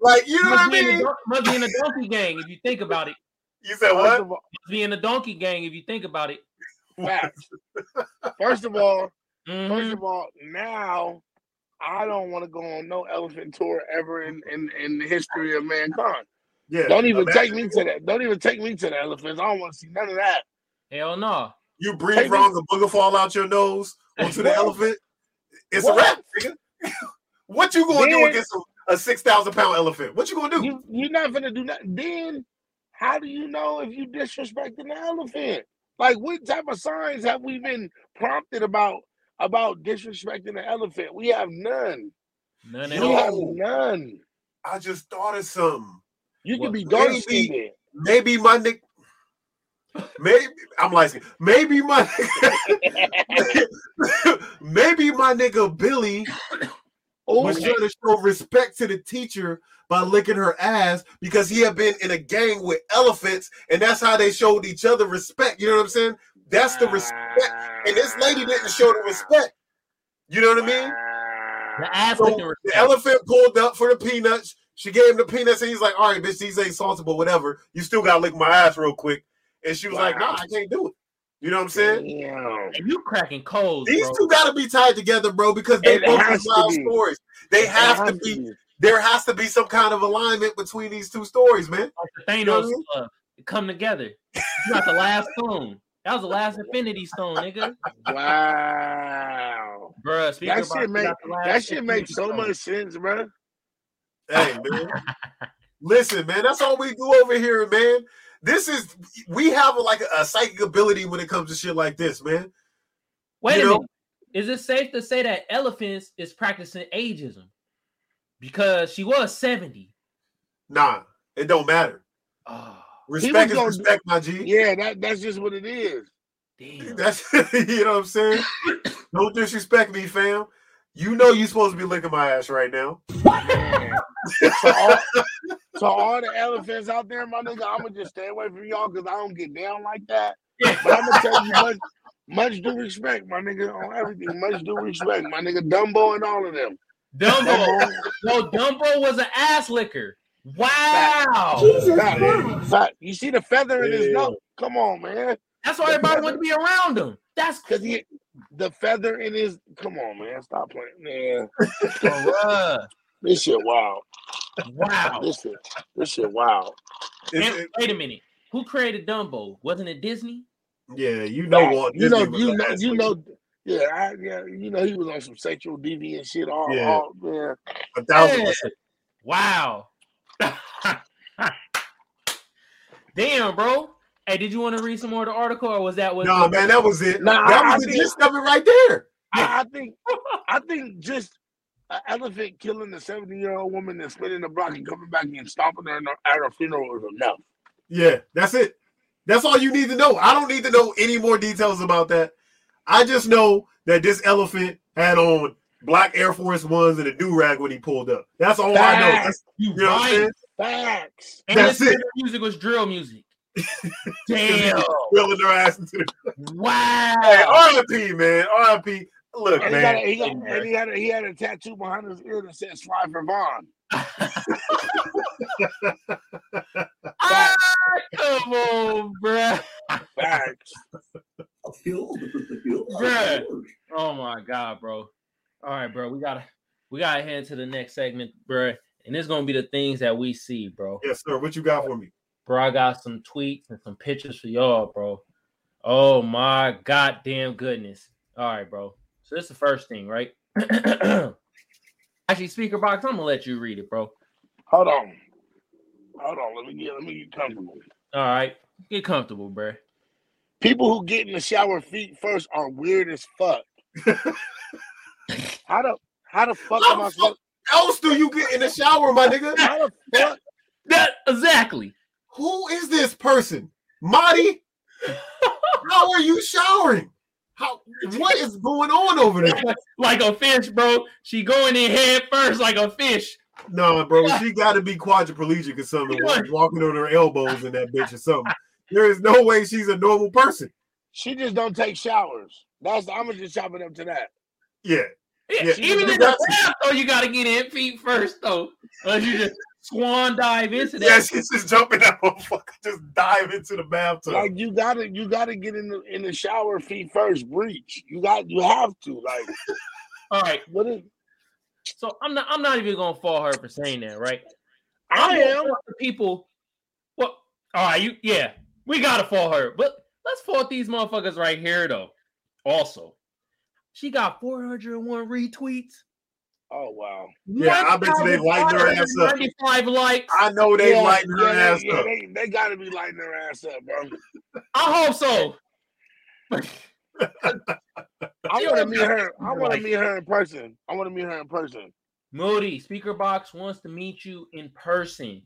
like you know what I Must be, in mean? the, don- must be in the donkey gang if you think about it. You said First what? all, Must be in the donkey gang if you think about it. facts. First of all, Mhm. first of all, now I don't want to go on no elephant tour ever in, in, in the history of mankind. Yeah. Don't even take me to that. Don't even take me to the elephants. I don't want to see none of that. Hell no. You breathe Take wrong, a booger fall out your nose onto the elephant. It's What? a wrap, nigga. what you gonna do against a, a six thousand pound elephant? What you gonna do? You you're not gonna do nothing. Then how do you know if you disrespecting the elephant? Like what type of signs have we been prompted about about disrespecting the elephant? We have none. None We at Yo. all. have none. I just thought of something. You What? can be dark Maybe- skinned. Maybe my nick. Maybe I'm like maybe my maybe my nigga Billy was trying to show respect to the teacher by licking her ass because he had been in a gang with elephants, and that's how they showed each other respect. You know what I'm saying? That's the respect. And this lady didn't show the respect. You know what I mean? The ass So the elephant pulled up for the peanuts. She gave him the peanuts, and he's like, "All right, bitch, these ain't salted, but whatever. You still gotta lick my ass real quick." And she was like, "No, "Nah, I can't do it." You know what I'm saying? Damn. And you cracking codes, These bro. two got to be tied together, bro, because they It both have to wild be. stories. They have to It has be. There has to be some kind of alignment between these two stories, man. like the You know what I Thanos mean? stuff. Come together. You got the last stone. That was the last Infinity Stone, nigga. Wow. Bruh, That box, shit you make got the last that shit Infinity makes so Stone. much sense, bro. Hey, man. Listen, man, that's all we do over here, man. This is we have like a, a psychic ability when it comes to shit like this, man. Wait You a know? minute. Is it safe to say that elephants is practicing ageism? Because she was 70. Nah, it don't matter. Oh, Respect is gonna- respect, my G. Yeah, that, that's just what it is. damn. That's you know what I'm saying. Don't disrespect me, fam. You know you're supposed to be licking my ass right now. Man. so, all, so all the elephants out there, my nigga, I'm gonna just stay away from y'all because I don't get down like that. But I'm gonna tell you much, much due respect, my nigga, on everything. Much due respect, my nigga, Dumbo and all of them. Dumbo. Dumbo, No, Dumbo was an ass licker. Wow. fact, fact. You see the feather in his Yeah. nose? Come on, man. That's why everybody wanted to be around him. That's Cause he, the feather in his. Come on, man. Stop playing, man. Bruh. This shit wild. Wow. This shit, this shit wild. It's- And, wait a minute. Who created Dumbo? Wasn't it Disney? yeah, you know Fact. Walt You know, you know, you know. Yeah, I, yeah, you know, he was on some sexual deviant shit. All, Yeah. all man. a thousand Yeah. percent. Wow. Damn, bro. Hey, did you want to read some more of the article, or was that what? No, man, that was it. Nah, that I- was I the think- gist of it right there. I, I think, I think just an elephant killing a seventy-year-old woman and spinning the block and coming back and stomping her in her- at her funeral is enough. Yeah, that's it. That's all you need to know. I don't need to know any more details about that. I just know that this elephant had on black Air Force Ones and a do rag when he pulled up. That's all I know. That's, you you know what I'm saying? Facts. And That's it. music was drill music. Damn. Drilling their ass into the Wow. Hey, RIP, man. RIP. Look, And he, got a, man. he, got, and he had a, he had a tattoo behind his ear that said "Slide for Vaughn." Ah, come on, bruh. Facts. Bruh. Oh my god, bro. All right, bro. We gotta we gotta head to the next segment, bro. And it's gonna be the things that we see, bro. Yes, sir. What you got for me? Bro, I got some tweets and some pictures for y'all, bro. Oh my goddamn goodness. All right, bro. So this is the first thing, right? Actually, speaker box, I'm gonna let you read it, bro. Hold on. Hold on. Let me get let me get comfortable. All right, get comfortable, bro. People who get in the shower feet first are weird as fuck. how the how the fuck am I supposed? else do you get in the shower, my nigga? How the fuck? That exactly. Who is this person? Marty? How are you showering? How what is going on over there? like a fish, bro. She going in head first like a fish. No, bro, she gotta be quadriplegic or something, wa- walking on her elbows in that bitch or something. There is no way she's a normal person. She just don't take showers. That's I'm gonna just chop it up to that. Yeah. Yeah, Yeah, even in the got to- bath, though, you gotta get in feet first, though. Unless you just swan dive into that. Yeah, she's just jumping that motherfucker, just dive into the bathtub. Like you gotta you gotta get in the in the shower feet first. Breach. You got you have to. Like All right, what is So I'm not I'm not even gonna fault her for saying that, right? I I'm gonna am. fault the people. Well, all right, you yeah, we gotta fault her, but let's fault these motherfuckers right here though. Also, she got 401 retweets. Oh wow. Yeah, I bet you they lighting her ass up. 95 likes. I know they yeah, lighting her yeah, ass yeah, up. they, they gotta be lighting their ass up, bro. I hope so. I want to meet her. I want to meet her in person. I want to meet her in person. Moody, Speaker Box wants to meet you in person.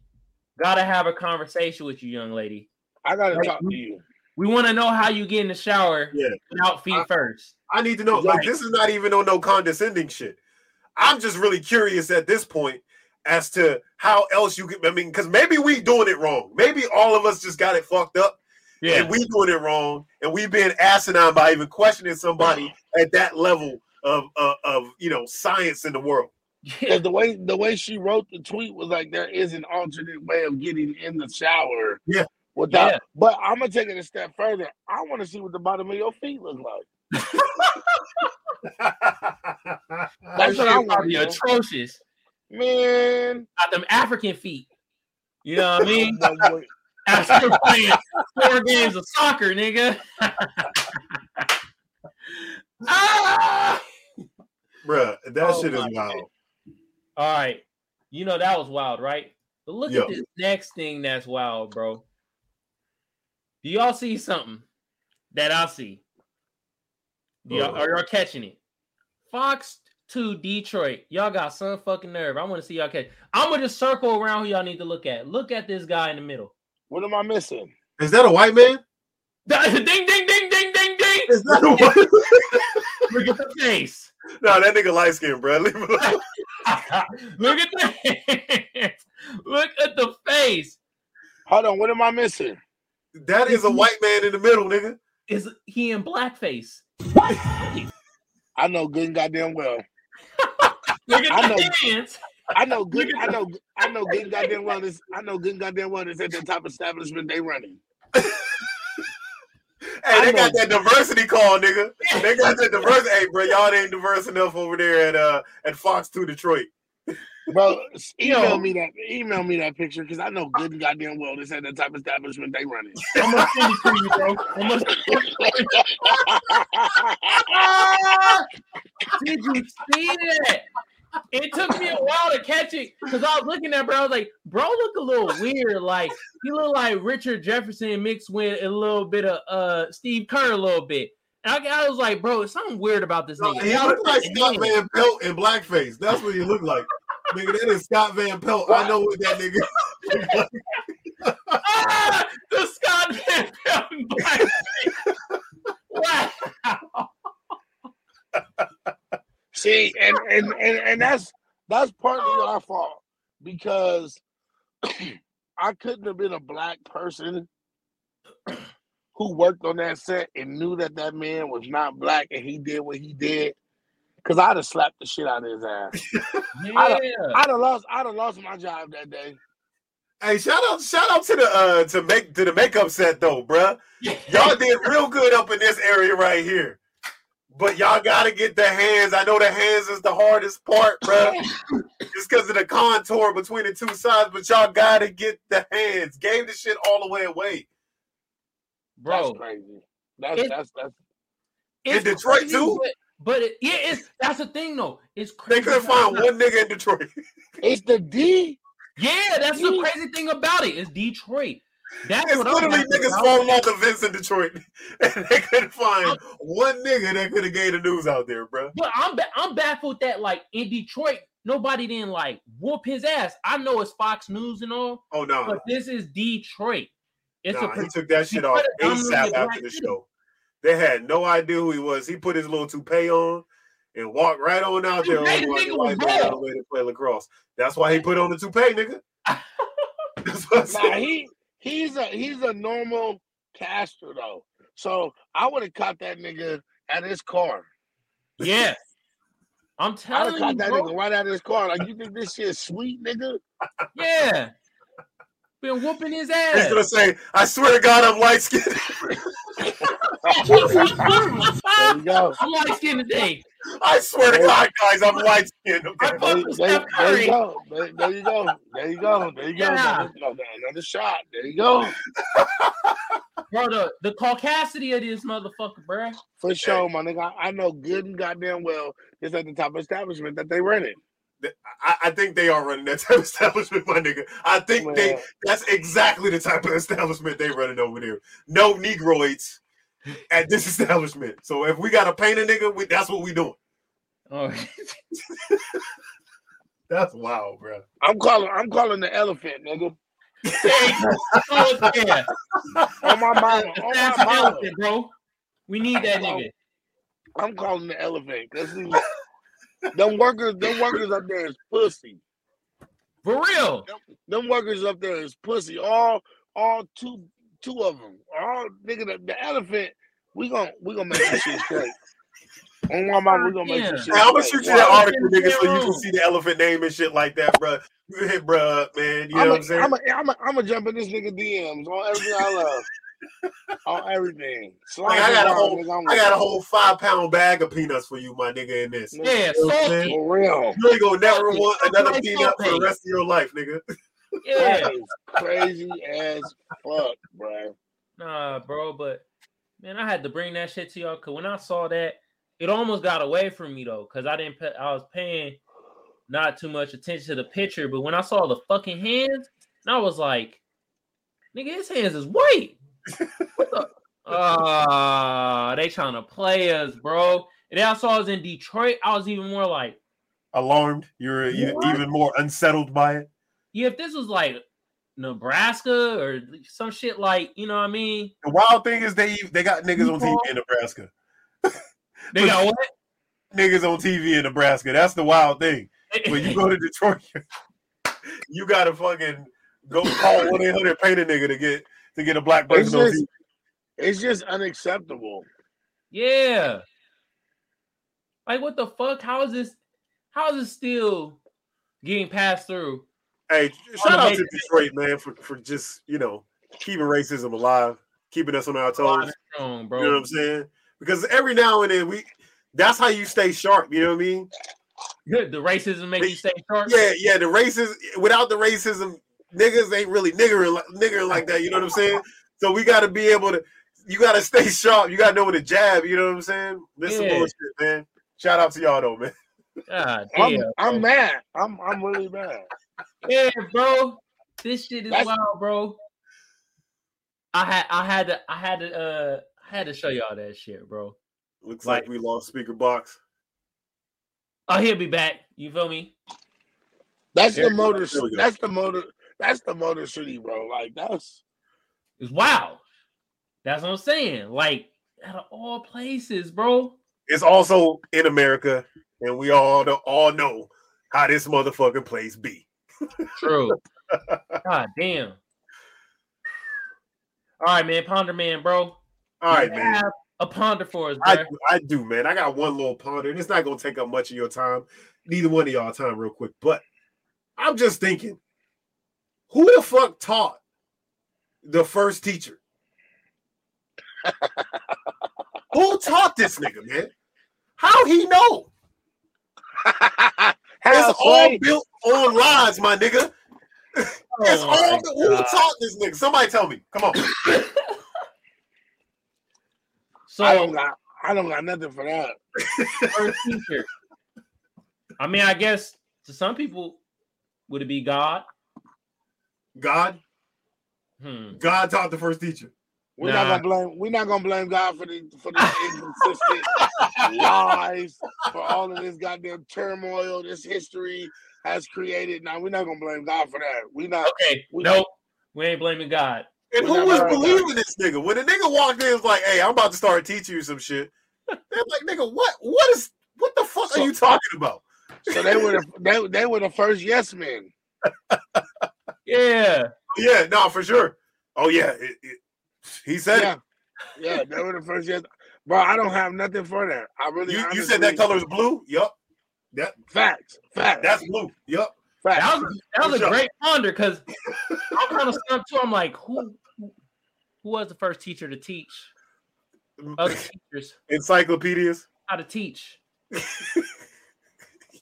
Gotta have a conversation with you, young lady. I gotta Like, talk to you. We want to know how you get in the shower Yeah. without feet I- first. I need to know. Like, Right. this is not even on no condescending shit. I'm just really curious at this point as to how else you can. I mean, because maybe we doing it wrong. Maybe all of us just got it fucked up, and we doing it wrong, and we being asinine by even questioning somebody at that level of of, of you know science in the world. Because the way the way she wrote the tweet was like there is an alternate way of getting in the shower. Yeah. Without, Yeah. but I'm gonna take it a step further. I want to see what the bottom of your feet look like. That's what I want. probably to know. atrocious. Man, Got them African feet. You know what I mean? Boy, boy. After playing four games of soccer, nigga. ah! Bruh, that Oh shit is my wild. All right. You know that was wild, right? But look Yeah. at this next thing that's wild, bro. Do y'all see something that I see? Do y'all, are y'all catching it? Fox 2 Detroit. Y'all got some fucking nerve. I want to see y'all catch. I'm gonna just circle around who y'all need to look at. Look at this guy in the middle. what am I missing? Is that a white man? ding, ding, ding, ding, ding, ding. Is that a white? Look at the face. no, that nigga light skin, bro. Leave him alone. Look at the Look at the face. Hold on, what am I missing? That is a white man in the middle, nigga. Is he in blackface? I know good and goddamn well. Look at I the know. hands. I know good. I know. I know good and goddamn well. This. I know good and goddamn well. This at the top establishment they running. Hey, they got that diversity call, nigga. They got that diversity. Hey, bro, y'all ain't diverse enough over there at uh at Fox Two Detroit. Bro, email Yo. me that. Email me that picture because I know good and goddamn well this at the top establishment they running. I'm gonna send it to you, bro. I'm gonna! Did you see that? It took me a while to catch it because I was looking at bro. I was like, bro, look a little weird. Like he look like Richard Jefferson mixed with a little bit of uh Steve Kerr a little bit. And I, I was like, bro, it's something weird about this No, nigga. he And looked like at Scott him. Van Pelt in blackface. That's what he looked like. Nigga, that is Scott Van Pelt. I know what that nigga. look. Ah, the Scott Van Pelt wow. See, and and and, and that's that's partly our fault because I couldn't have been a black person who worked on that set and knew that that man was not black and he did what he did. Cause I'd have slapped the shit out of his ass. I Yeah. I'd have lost. I'd have lost my job that day. Hey, shout out, shout out to the uh to make to the makeup set though, bruh. Y'all did real good up in this area right here. But y'all gotta get the hands. I know the hands is the hardest part, bruh. Just because of the contour between the two sides, but y'all gotta get the hands. Gave the shit all the way away. bro. That's crazy. That's It- that's that's It's In Detroit, crazy, too? But, but it, yeah, it's that's the thing though. It's crazy. They couldn't find it's not- one nigga in Detroit. it's the D. Yeah, that's the crazy thing about it. It's Detroit. That's It's what I'm literally niggas falling off the fence in Detroit. And they couldn't find one nigga that could have gave the news out there, bro. But I'm ba- I'm baffled that like in Detroit, nobody didn't like whoop his ass. I know it's Fox News and all, Oh no. but this is Detroit. It's Nah, a he took that shit Detroit off is dominating ASAP Black after the show. They had no idea who he was. He put his little toupee on and walked right on out there. Hey, the on nigga the was white man on bald. the way to play lacrosse. That's why he put on the toupee, nigga. That's what I Nah, he he's a he's a normal caster though. So I would have caught that nigga at his car. yeah. I'm I'd have telling you, caught that bro. nigga right out of his car. Like you think this shit sweet, nigga? Yeah. Been whooping his ass. He's gonna say, "I swear to God, I'm light skinned." There you go. I'm light skinned today. I swear to God, guys, I'm light skinned. Okay? fuck There, with there- Steph there you go. There, there you go. There you go. There you go. Yeah. Another, another- another shot. There you go. Bro, the, the caucasity of this motherfucker, bro. For sure, my nigga. I, I know good and goddamn well this at the top establishment that they running. I, I think they are running that type of establishment, my nigga. I think they that's exactly the type of establishment they running over there. No Negroids at this establishment. So if we gotta paint a nigga, we, that's what we doing. Oh, That's wild, bro. I'm calling. I'm calling the elephant, nigga. yeah. On my mama. The On fast my mama. elephant, bro. We need that nigga. I'm calling the elephant because them workers, them workers up there is pussy. For real. Them workers up there is pussy. All, all two, two of them. All nigga, the, the elephant. We gon' we gonna make this shit straight. On my mama, we gonna make this shit Hey, I'm gonna shoot you that article, nigga, so you can see the elephant name and shit like that, bro. You hit bro man. You know I'm what I'm saying? gonna I'm I'm jump in this nigga DMs on everything I love. on everything. Like, I got a Slide whole- I'm got a whole five pound bag of peanuts for you, my nigga, in this. you. Yeah, You know salty. For real. You ain't gonna never want another Like peanut for the rest of your life, nigga. Yeah. Crazy as fuck, bro. Nah, bro, but man, I had to bring that shit to y'all because when I saw that, it almost got away from me though, because I didn't pay, I was paying not too much attention to the picture, but when I saw the fucking hands, and I was like, nigga, his hands is white. What the? Ah, they trying to play us, bro. And then I saw I was in Detroit. I was even more like, Alarmed. You're What? even more unsettled by it. yeah, if this was like Nebraska or some shit like, you know what I mean? The wild thing is they they got niggas on TV in Nebraska. They got what? Niggas on TV in Nebraska. That's the wild thing. When you go to Detroit, you gotta fucking go call one eight hundred a nigga to get to get a black It's person on just, it's just unacceptable. Yeah. Like what the fuck? How is this? How is this still getting passed through? Hey, shout out to basic- Detroit, man, for, for just you know keeping racism alive, keeping us on our toes. Strong, bro. You know what. I'm saying? Because every now and then we that's how you stay sharp, you know what I mean? Good. The racism make you stay sharp. Yeah, yeah, the racism without the racism, niggas ain't really niggering like niggering like that, you know what I'm saying? So we gotta be able to you gotta stay sharp, you gotta know when to jab, you know what I'm saying? This some Yeah. bullshit, man. Shout out to y'all though, man. God I'm, damn. I'm mad. I'm I'm really mad. Yeah, bro. This shit is That's- wild, bro. I had I had to I had to uh I had to show y'all that shit, bro. Looks Like- like we lost speaker box. Oh, he'll be back. You feel me? That's There the motor. There we go. That's the motor. That's the motor city, bro. Like that's It's wild. That's what I'm saying. Like out of all places, bro. It's also in America, and we all know, all know how this motherfucking place be. True. God damn. All right, man. Ponder man, bro. All right, You man. have a ponder for us, I, bro. I do, man. I got one little ponder, and it's not gonna take up much of your time, neither one of y'all time, real quick. But I'm just thinking, who the fuck taught the first teacher? who taught this nigga, man? How he know? Hell, It's all built on lies, my nigga. Oh it's Oh all my who taught this nigga? Somebody tell me. Come on. So I don't got. I don't got nothing for that. first teacher. I mean, I guess to some people, would it be God? God, Hmm. God taught the first teacher. We're Nah. not gonna blame. We're not gonna blame God for the for the inconsistent lies, for all of this goddamn turmoil this history has created. Now we're not gonna blame God for that. We not. Okay. We- nope. We ain't blaming God. And We're who was blaming believing this nigga? When the nigga walked in, was like, "Hey, I'm about to start teaching you some shit." They're like, "Nigga, what? What is? What the fuck So- are you talking about?" So they were the they, they were the first yes men. Yeah. Oh, yeah, no, for sure. Oh yeah, it, it, he said Yeah, yeah, they were the first yes. Bro, I don't have nothing for that. I really. You, you said that color is blue. Yup. That Facts. Facts. that's blue. Yup. facts. That was that was a sure. great ponder because I'm kind of stuck too. I'm like, who who who was the first teacher to teach other teachers Encyclopedias. how to teach?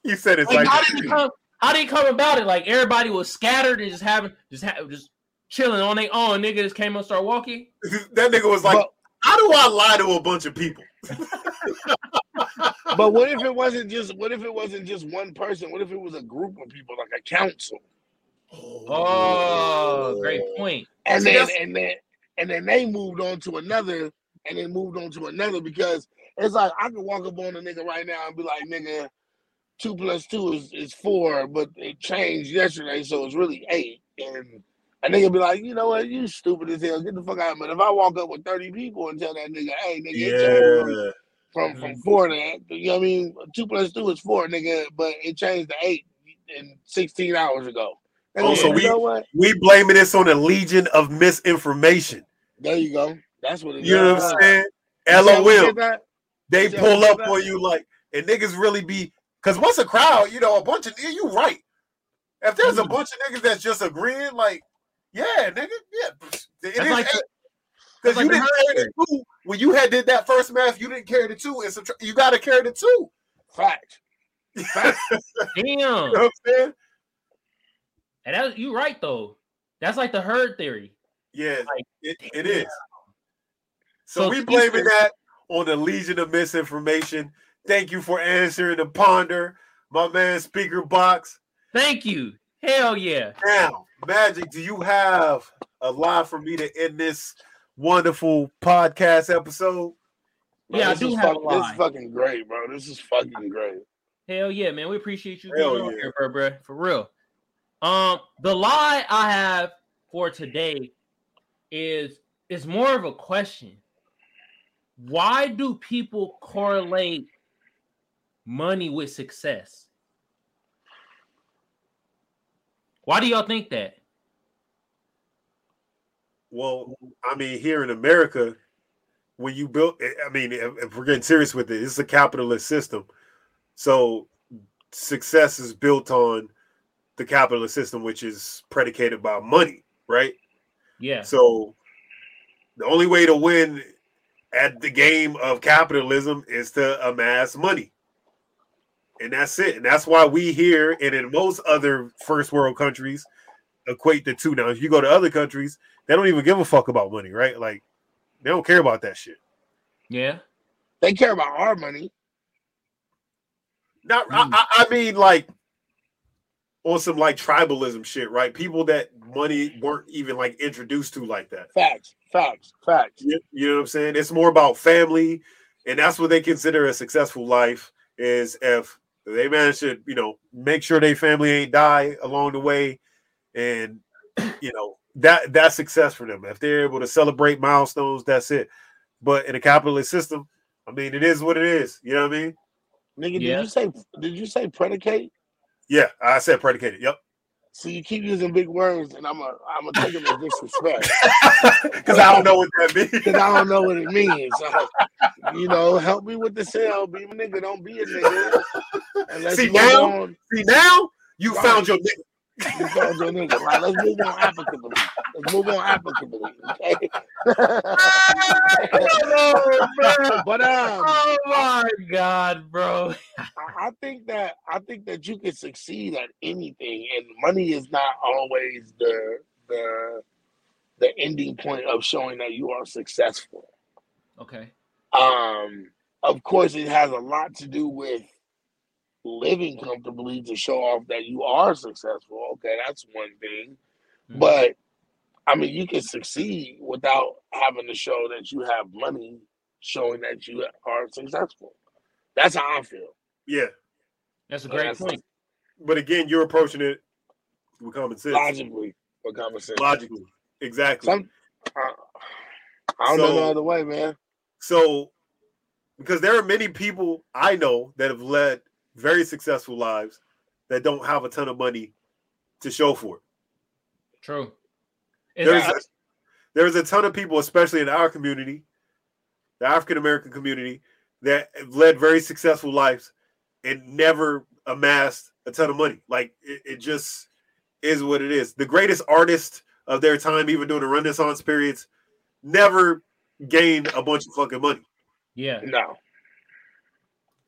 you said it's Like, like, how did it come? How did it come about? It like everybody was scattered and just having just ha- just chilling on their own. Nigga just came and start walking. that nigga was like, But- how do I lie to a bunch of people? But what if it wasn't just what if it wasn't just one person? What if it was a group of people, like a council? Oh, great point. And See, then and then and then they moved on to another and then moved on to another because it's like I could walk up on a nigga right now and be like, nigga, two plus two is, is four, but it changed yesterday, so it's really eight. And a nigga be like, you know what, you stupid as hell, get the fuck out. But if I walk up with 30 people and tell that nigga, hey nigga, it changed from- Yeah. from from mm-hmm. four to you know what I mean. Two plus two is four, nigga, but it changed to eight in sixteen hours ago. And Oh, then, so you we- know what? We blaming this on a legion of misinformation. There you go. That's what it is. You know what I'm saying? You see how we LOL. They pull up that? on you like, and niggas really be, because once a crowd, you know, a bunch of, you right. If there's a Mm. bunch of niggas that's just agreeing, like, yeah, nigga, yeah. It like Because you like didn't carry the two when you had did that first math. You didn't carry the two, and subtra- you got to carry the two. Fact. Fact. Damn. You know what I'm saying? And that, you right though. That's like the herd theory. Yeah, Like, it, it is. So, So we blaming that on the legion of misinformation. Thank you for answering the ponder, my man. Speaker box. Thank you. Hell yeah. Now, Magic, do you have a lie for me to end this wonderful podcast episode? Bro, Yeah, I this do is have a fuck- This is fucking great, bro. This is fucking great. Hell yeah, man. We appreciate you Hell being on yeah. here, bro, bro. For real. Um, the lie I have for today is is more of a question. Why do people correlate money with success? Why do y'all think that? Well, I mean, here in America, when you build, I mean, if, if we're getting serious with it, it's a capitalist system. So success is built on the capitalist system, which is predicated by money, right? Yeah. So the only way to win at the game of capitalism is to amass money. And that's it. And that's why we here and in most other first world countries equate the two. Now, if you go to other countries, they don't even give a fuck about money, right? Like they don't care about that shit. Yeah. They care about our money. Not Mm. I, I I mean like on some like tribalism shit, right? People that money weren't even like introduced to like that. Facts. Facts. Facts. You, you know what I'm saying? It's more about family, and that's what they consider a successful life. Is if they manage to, you know, make sure their family ain't die along the way, and you know that that's success for them. If they're able to celebrate milestones, that's it. But in a capitalist system, I mean, it is what it is. You know what I mean? Nigga, Yeah. did you say did you say predicate? Yeah, I said predicated. Yep. So you keep using big words and I'm a I'm gonna take them as disrespect. Because I don't know what that means. Because I don't know what it means. So, you know, help me with the sale. Be a nigga, don't be a nigga. And let's See, now- on. See now you Right. found your nigga. You found your nigga. Right, let's move on applicably. Let's move on applicably. Okay. but um Oh my god, bro. I think that I think that you can succeed at anything, and money is not always the the the ending point of showing that you are successful. Okay. Um, of course, it has a lot to do with living comfortably to show off that you are successful. Okay, that's one thing. Mhm. But I mean, you can succeed without having to show that you have money, showing that you are successful. That's how I feel. Yeah, That's a great That's- point. but again, you're approaching it with common sense, Logically, for common sense. logically, exactly. Some, I, I don't know So- no other way, man. So, because there are many people I know that have led very successful lives that don't have a ton of money to show for it. True. Is There's that- a, there's a ton of people, especially in our community, the African American community, that have led very successful lives and never amassed a ton of money. Like it, it just is what it is. The greatest artist of their time, even during the Renaissance periods, never gained a bunch of fucking money. yeah. No.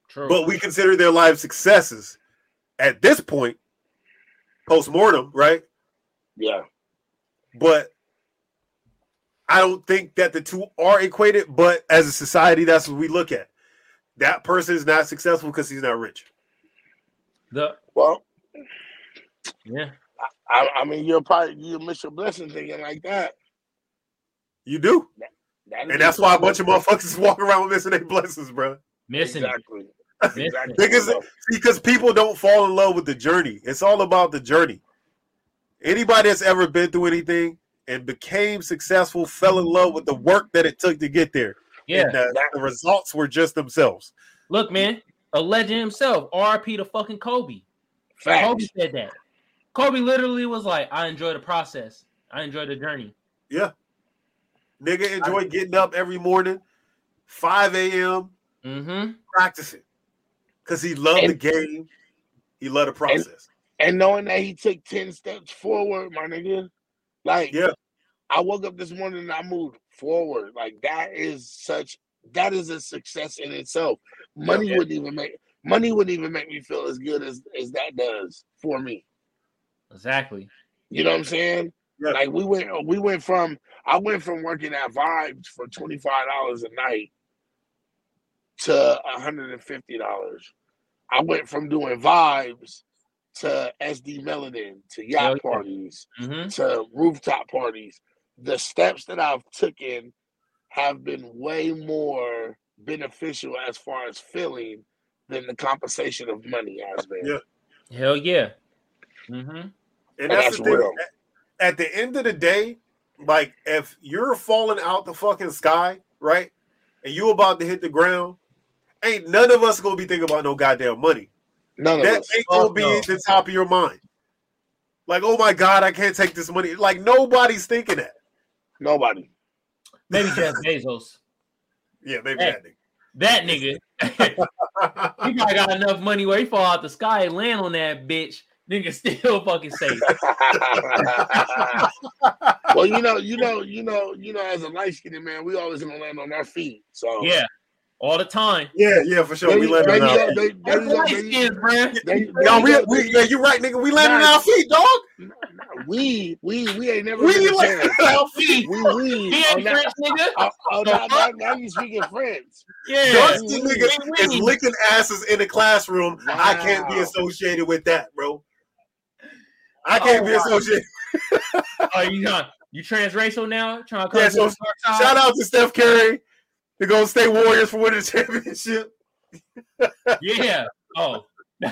True. but we consider their life successes at this point, post mortem, right? Yeah. But I don't think that the two are equated. But as a society, that's what we look at. That person is not successful because he's not rich. the Well, yeah. I, I mean, you're probably you miss your blessing thinking like that. You do, That is and that's why a bunch of motherfuckers walk around missing their blessings, bro. Missing exactly. Missing exactly. Because because people don't fall in love with the journey. It's all about the journey. Anybody that's ever been through anything and became successful fell in love with the work that it took to get there. Yeah. And the, the results were just themselves. Look, man, a legend himself. RP to fucking Kobe. Facts. Kobe said that. Kobe literally was like, I enjoy the process. I enjoy the journey. Yeah. Nigga enjoy getting up every morning, 5 a.m. Mm-hmm. practicing. Because he loved the game. He loved the process. And knowing that he took 10 steps forward, my nigga, like, Yeah. I woke up this morning and I moved forward. Like, that is such, that is a success in itself. Money Yeah. wouldn't even make, money wouldn't even make me feel as good as, as that does for me. Exactly. You know what I'm saying? Yeah. Like we went we went from I went from working at Vibes for twenty five dollars a night to hundred and fifty dollars. I went from doing vibes to SD Melanin to yacht yeah. parties Mm-hmm. to rooftop parties. The steps that I've taken have been way more beneficial as far as feeling than the compensation of money has been. Yeah. Hell yeah. Mm-hmm. And And that's, that's the thing. At the end of the day, like if you're falling out the fucking sky, right? And you about to hit the ground, ain't none of us gonna be thinking about no goddamn money. None of That us. ain't gonna Fuck be no. at the top of your mind. Like, oh my god, I can't take this money. Like nobody's thinking that. Nobody. Maybe Jeff Bezos. Yeah, maybe Hey. that nigga. That nigga. he probably got enough money where he fall out the sky and land on that bitch. Nigga still fucking safe. well, you know, you know, you know, you know, as a light skinned man, we always gonna land on our feet. So Yeah. All the time. yeah, yeah, for sure. there we you- landed there on you our feet. there- there That's you go, light there you- skins, bruh. there you- there No, you we, go, we, there yeah, you- you're right, nigga. We landing on Nah. our feet, dog. we we we ain't never We been a landed chance. on our feet. We we He oh, ain't now, French, nigga. oh, oh, now, now, now you speaking French. Yeah. Dusty we- niggas we- is licking asses in the classroom. I can't be associated with that, bro. I can't Oh, be wow. associated. Oh, you not you transracial now? Trying to Yeah, so the dark side? Shout out to Steph Curry, the Golden State Warriors for winning the championship. Yeah. Oh.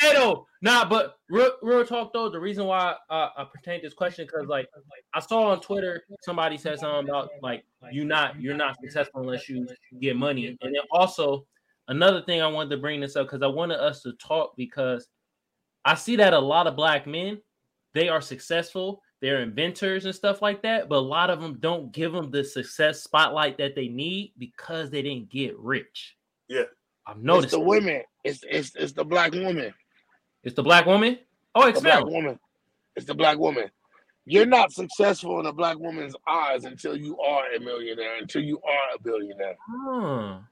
though, nah, but real, real talk though. The reason why I pertain this question because like I saw on Twitter somebody said something about like you not you're not successful unless you get money, and then also another thing I wanted to bring this up because I wanted us to talk because I see that a lot of black men they are successful. They're inventors and stuff like that, but a lot of them don't give them the success spotlight that they need because they didn't get rich. Yeah. I've It's noticed the women. It's it's it's the black woman. It's the black woman. Oh, it's The black woman. It's the black woman. You're not successful in a black woman's eyes until you are a millionaire, until you are a billionaire. Hmm.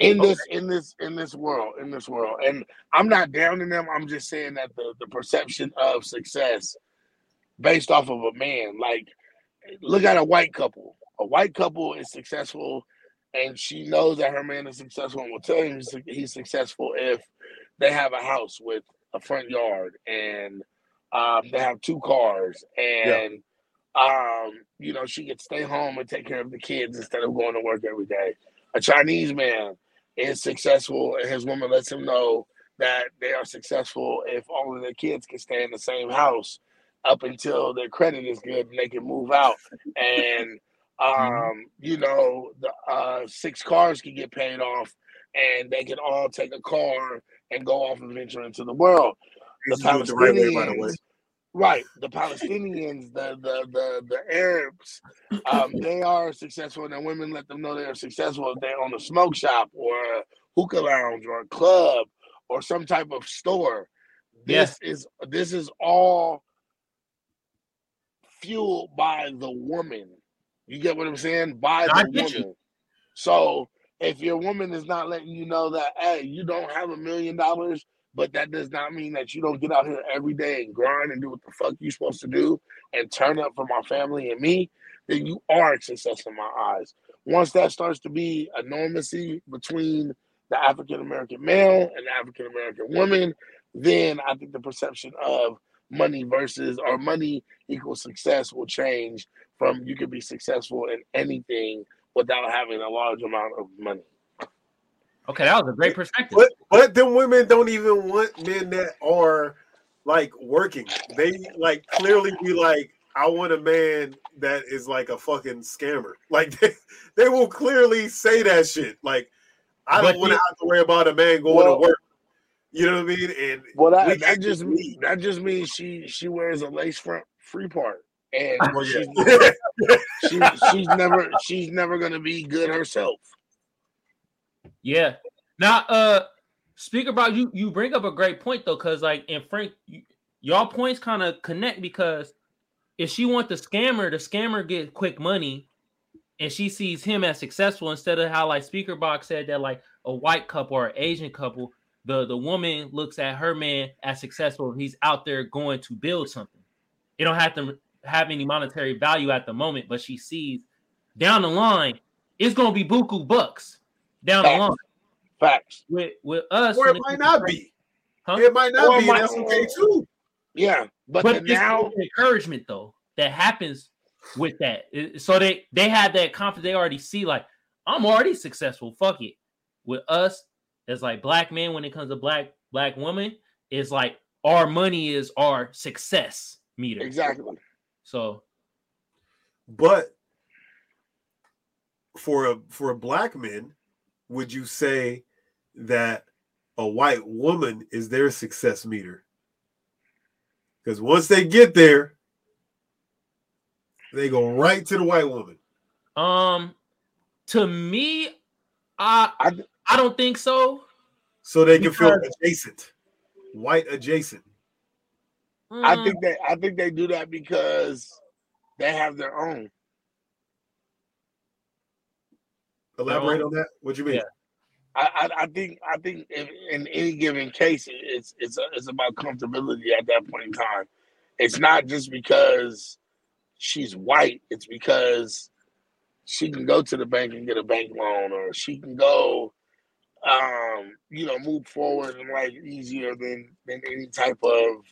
in this in this in this world in this world and i'm not downing them i'm just saying that the the perception of success based off of a man. Like look at a white couple. A white couple is successful and she knows that her man is successful and will tell him he's, successful if they have a house with a front yard and um, they have two cars and um, you know she could stay home and take care of the kids instead of going to work every day. A chinese man is successful and his woman lets him know that they are successful if all of their kids can stay in the same house up until their credit is good and they can move out and um you know the uh six cars can get paid off and they can all take a car and go off and venture into the world the it the right way, by the way. Palestinians, right? The Palestinians, the the the the Arabs, um, they are successful, and their women let them know they are successful if they own a smoke shop or a hookah lounge or a club or some type of store. Yeah. This is this is all fueled by the woman. You get what I'm saying? By the get you. woman. So if your woman is not letting you know that, hey, you don't have a million dollars, but that does not mean that you don't get out here every day and grind and do what the fuck you're supposed to do and turn up for my family and me, then you are a success in my eyes. Once that starts to be a normacy between the African American male and the African American woman, then I think the perception of money versus or money equals success will change from you can be successful in anything without having a large amount of money. Okay, that was a great perspective. But but then women don't even want men that are like working. They like clearly be like, I want a man that is like a fucking scammer. Like they, they will clearly say that shit. Like I But don't want to have to worry about a man going Well- to work. You know what I mean? And Well, we that, that just leave. that just means she she wears a lace front free part, and Well, she's, yeah. she, she's never she's never gonna be good herself. Yeah. Now, uh, speak about you. You bring up a great point though, because like in Frank, y- y'all points kind of connect because if she want the scammer, the scammer get quick money, and she sees him as successful instead of how like Speaker Box said that like a white couple or an Asian couple, the the woman looks at her man as successful. He's out there going to build something. It don't have to have any monetary value at the moment, but she sees down the line it's gonna be buku bucks down the line Facts. with with us. or it it might comes to not be. Huh? It might not Or be. might- that's okay too. Yeah, but, But then it's now the encouragement though that happens with that. So they they have that confidence. They already see like I'm already successful. Fuck it. With us, as like black men, when it comes to black black women, is like our money is our success meter. exactly. So But for a for a black man, would you say that a white woman is their success meter? Because once they get there, they go right to the white woman. um to me, I I I don't think so. So they can feel adjacent, white adjacent. I Mm, think they I think they do that because they have their own. Elaborate No. on that. What you mean? Yeah. I, I, I think I think in, in any given case, it's it's a, it's about comfortability at that point in time. It's not just because she's white; it's because she can go to the bank and get a bank loan, or she can go, um, you know, move forward in life easier than than any type of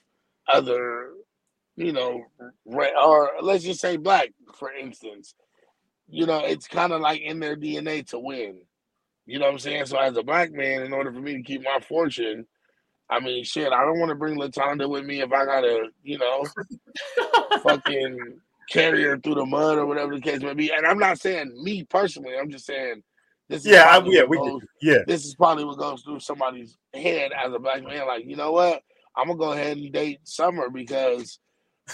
other, you know, or let's just say black, for instance. You know, it's kind of like in their DNA to win. You know what I'm saying? So as a black man, in order for me to keep my fortune, I mean, shit, I don't want to bring Latonda with me if I gotta, you know, fucking carry her through the mud or whatever the case may be. And I'm not saying me personally. I'm just saying this. Is Yeah, I, yeah, we goes- yeah. This is probably what goes through somebody's head as a black man. Like, you know what? I'm gonna go ahead and date Summer because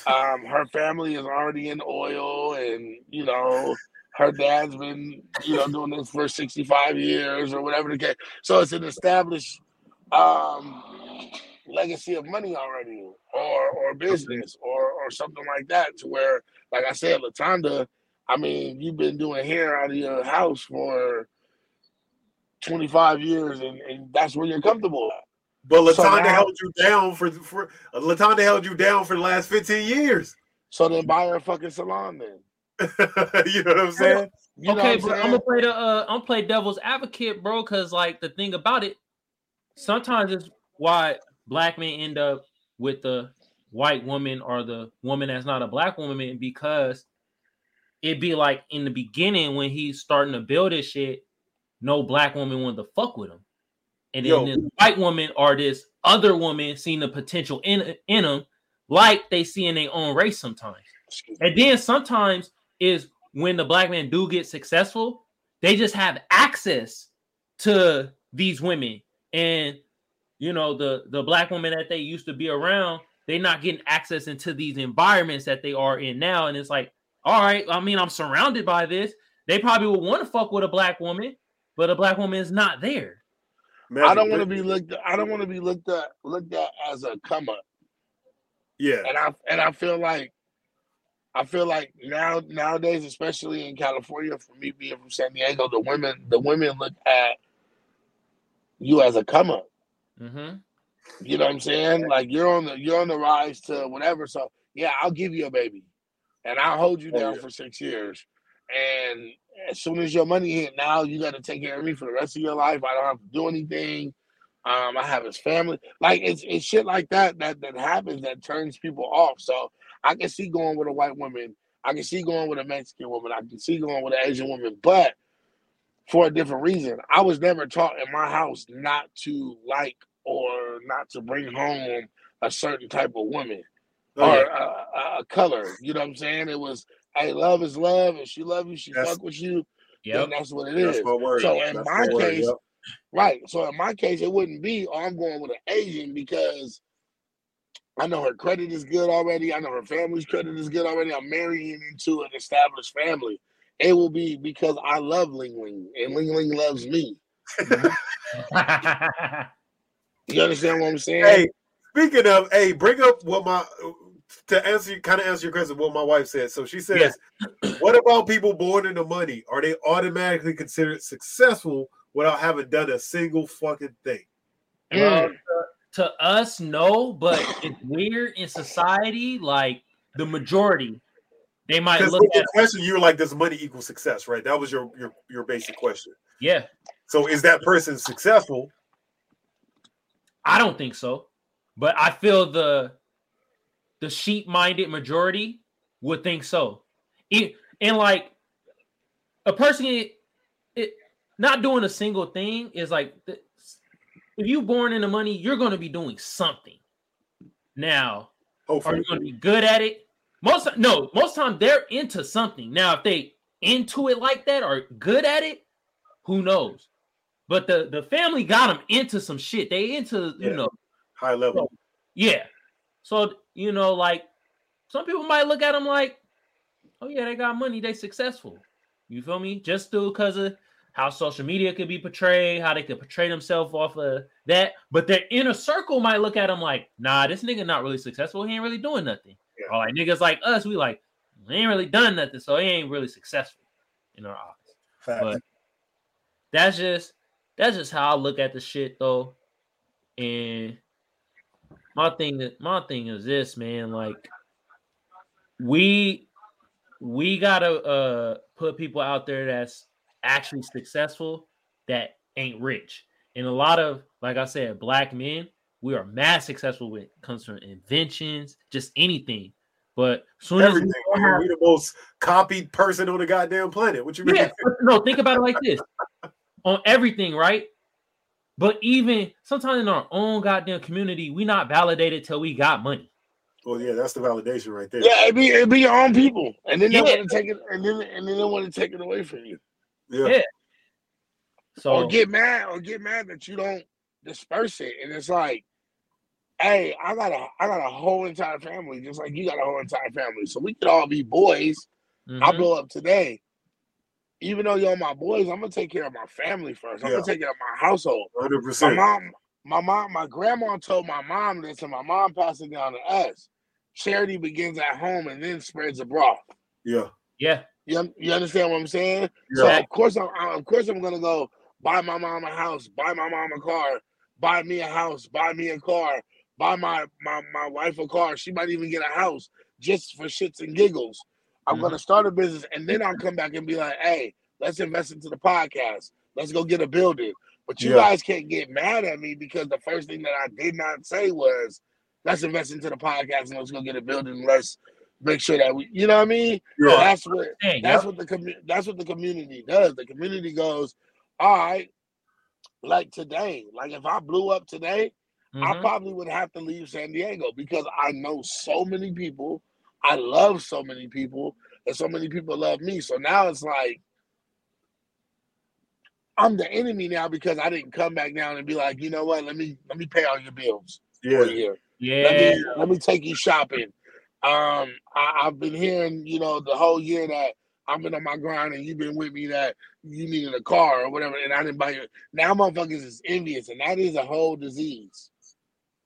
um, her family is already in oil, and you know, her dad's been you know doing this for 65 years or whatever the case. So it's an established um, legacy of money already, or or business, or or something like that. To where, like I said, Latonda, I mean, you've been doing hair out of your house for 25 years, and, and that's where you're comfortable at. But So Latonda now- held you down for for uh, Latonda held you down for the last 15 years. So then buy her a fucking salon then. you know what I'm saying? You know okay, what but I'm I'm gonna play the uh, I'm gonna play devil's advocate, bro. Because like the thing about it, sometimes it's why black men end up with the white woman or the woman that's not a black woman because it'd be like in the beginning when he's starting to build his shit, no black woman wanted to fuck with him, and then Yo. this white woman or this other woman seen the potential in in him, like they see in their own race sometimes. And then sometimes is when the black men do get successful, they just have access to these women. And you know, the the black women that they used to be around, they're not getting access into these environments that they are in now. And it's like, all right, I mean, I'm surrounded by this. They probably would want to fuck with a black woman, but a black woman is not there. I don't want to be looked. At, I don't want to be looked at looked at as a come up. Yeah. And I and I feel like I feel like now nowadays, especially in California, for me being from San Diego, the women the women look at you as a come up. Mm-hmm. You know what I'm saying? Like you're on the you're on the rise to whatever. So yeah, I'll give you a baby, and I'll hold you Oh, down yeah. for six years. And as soon as your money hit, now you got to take care of me for the rest of your life. I don't have to do anything. Um, I have his family. Like it's it's shit like that that that happens that turns people off. So I can see going with a white woman. I can see going with a Mexican woman. I can see going with an Asian woman, but for a different reason. I was never taught in my house not to like or not to bring home a certain type of woman Oh, or a, a color. You know what I'm saying? It was, hey, love is love. If she love you, she That's- fuck with you. Yeah, that's what it is. That's my word. So in That's my my case, yep. Right. So in my case, it wouldn't be, oh, I'm going with an Asian because I know her credit is good already. I know her family's credit is good already. I'm marrying into an established family. It will be because I love Ling Ling and Ling Ling loves me. Mm-hmm. You understand what I'm saying? Hey, speaking of, hey, bring up what my to answer you, kind of answer your question. What my wife said. So she says, "What about people born into money? Are they automatically considered successful without having done a single fucking thing?" Well, Mm. to us, no, but it's weird in society. Like the majority, they might Because look with at the question, you were like, "Does money equal success?" Right? That was your your your basic question. yeah. So is that person successful? I don't think so, but I feel the the sheep-minded majority would think so. It, and like a person it, it not doing a single thing is like if you born into money, you're going to be doing something. Now, oh, are you going to be good at it? Most no, most time they're into something. Now, if they into it like that or good at it, who knows? But the the family got them into some shit. They into you know high level. yeah. So you know, like some people might look at them like, oh yeah, they got money, they successful. You feel me? Just through because of how social media could be portrayed, how they could portray themselves off of that. But their inner circle might look at them like, nah, this nigga not really successful. He ain't really doing nothing. Yeah. Or like niggas like us, we like, he ain't really done nothing, so he ain't really successful in our eyes. Fact. But that's just that's just how I look at the shit though. And my thing my thing is this, man. Like we we gotta uh put people out there that's actually successful that ain't rich. And a lot of, like I said, black men, we are mad successful when it comes to inventions, just anything. But soon as we Everything. have We the most copied person on the goddamn planet. What you mean? yeah, no, think about it like this on everything, right? But even sometimes in our own goddamn community, we not validated till we got money. Well, yeah, that's the validation right there. Yeah, it be it be your own people, and then they Yeah. want to take it, and then and then they want to take it away from you, Yeah. Yeah. So or get mad, or get mad that you don't disperse it, and it's like, hey, I got a I got a whole entire family, just like you got a whole entire family, so we could all be boys. I mhm, blow up today. Even though y'all my boys, I'm gonna take care of my family first. I'm Yeah. gonna take care of my household. Hundred My mom, my mom, my grandma told my mom this, and my mom passed it down to us. Charity begins at home and then spreads abroad. Yeah. yeah, You, you understand what I'm saying? So of course I'm I- of course I'm gonna go buy my mom a house, buy my mom a car, buy me a house, buy me a car, buy my my my wife a car. She might even get a house just for shits and giggles. I'm Mhm. gonna start a business and then I'll come back and be like, hey, let's invest into the podcast. Let's go get a building. But you Yeah. guys can't get mad at me because the first thing that I did not say was let's invest into the podcast and let's go get a building. Let's make sure that we you know what I mean? Yeah. That's what Dang, that's yep. what the commu- that's what the community does. The community goes, all right, like today, like if I blew up today, I mhm, probably would have to leave San Diego because I know so many people. I love so many people, and so many people love me. So now it's like I'm the enemy now because I didn't come back down and be like, you know what? Let me let me pay all your bills for Yeah. a year. Let yeah, me let me take you shopping. Um, I, I've been hearing, you know, the whole year that I've been on my grind and you've been with me that you needed a car or whatever, and I didn't buy you. Now motherfuckers is envious, and that is a whole disease.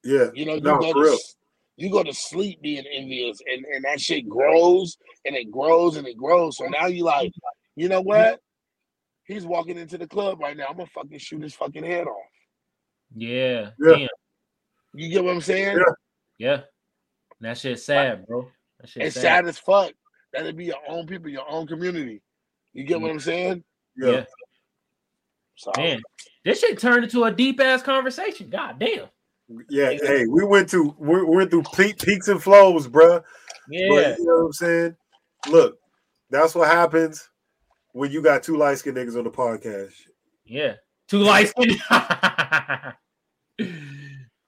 Yeah. You know, you No, go for to real. s- you go to sleep being envious, and, and that shit grows and it grows and it grows. So now you like, you know what? He's walking into the club right now. I'm gonna fucking shoot his fucking head off. Yeah. Yeah. Damn. You get what I'm saying? Yeah. Yeah. That shit's sad, bro. That shit's It's sad. sad as fuck. That'd be your own people, your own community. You get what I'm saying? Yeah. Yeah. So Man, this shit turned into a deep ass conversation. God damn. Yeah, hey, we went through we we went through peak, peaks and flows, bruh. Yeah. But you know what I'm saying? Look, that's what happens when you got two light skinned niggas on the podcast. Yeah. Two lights.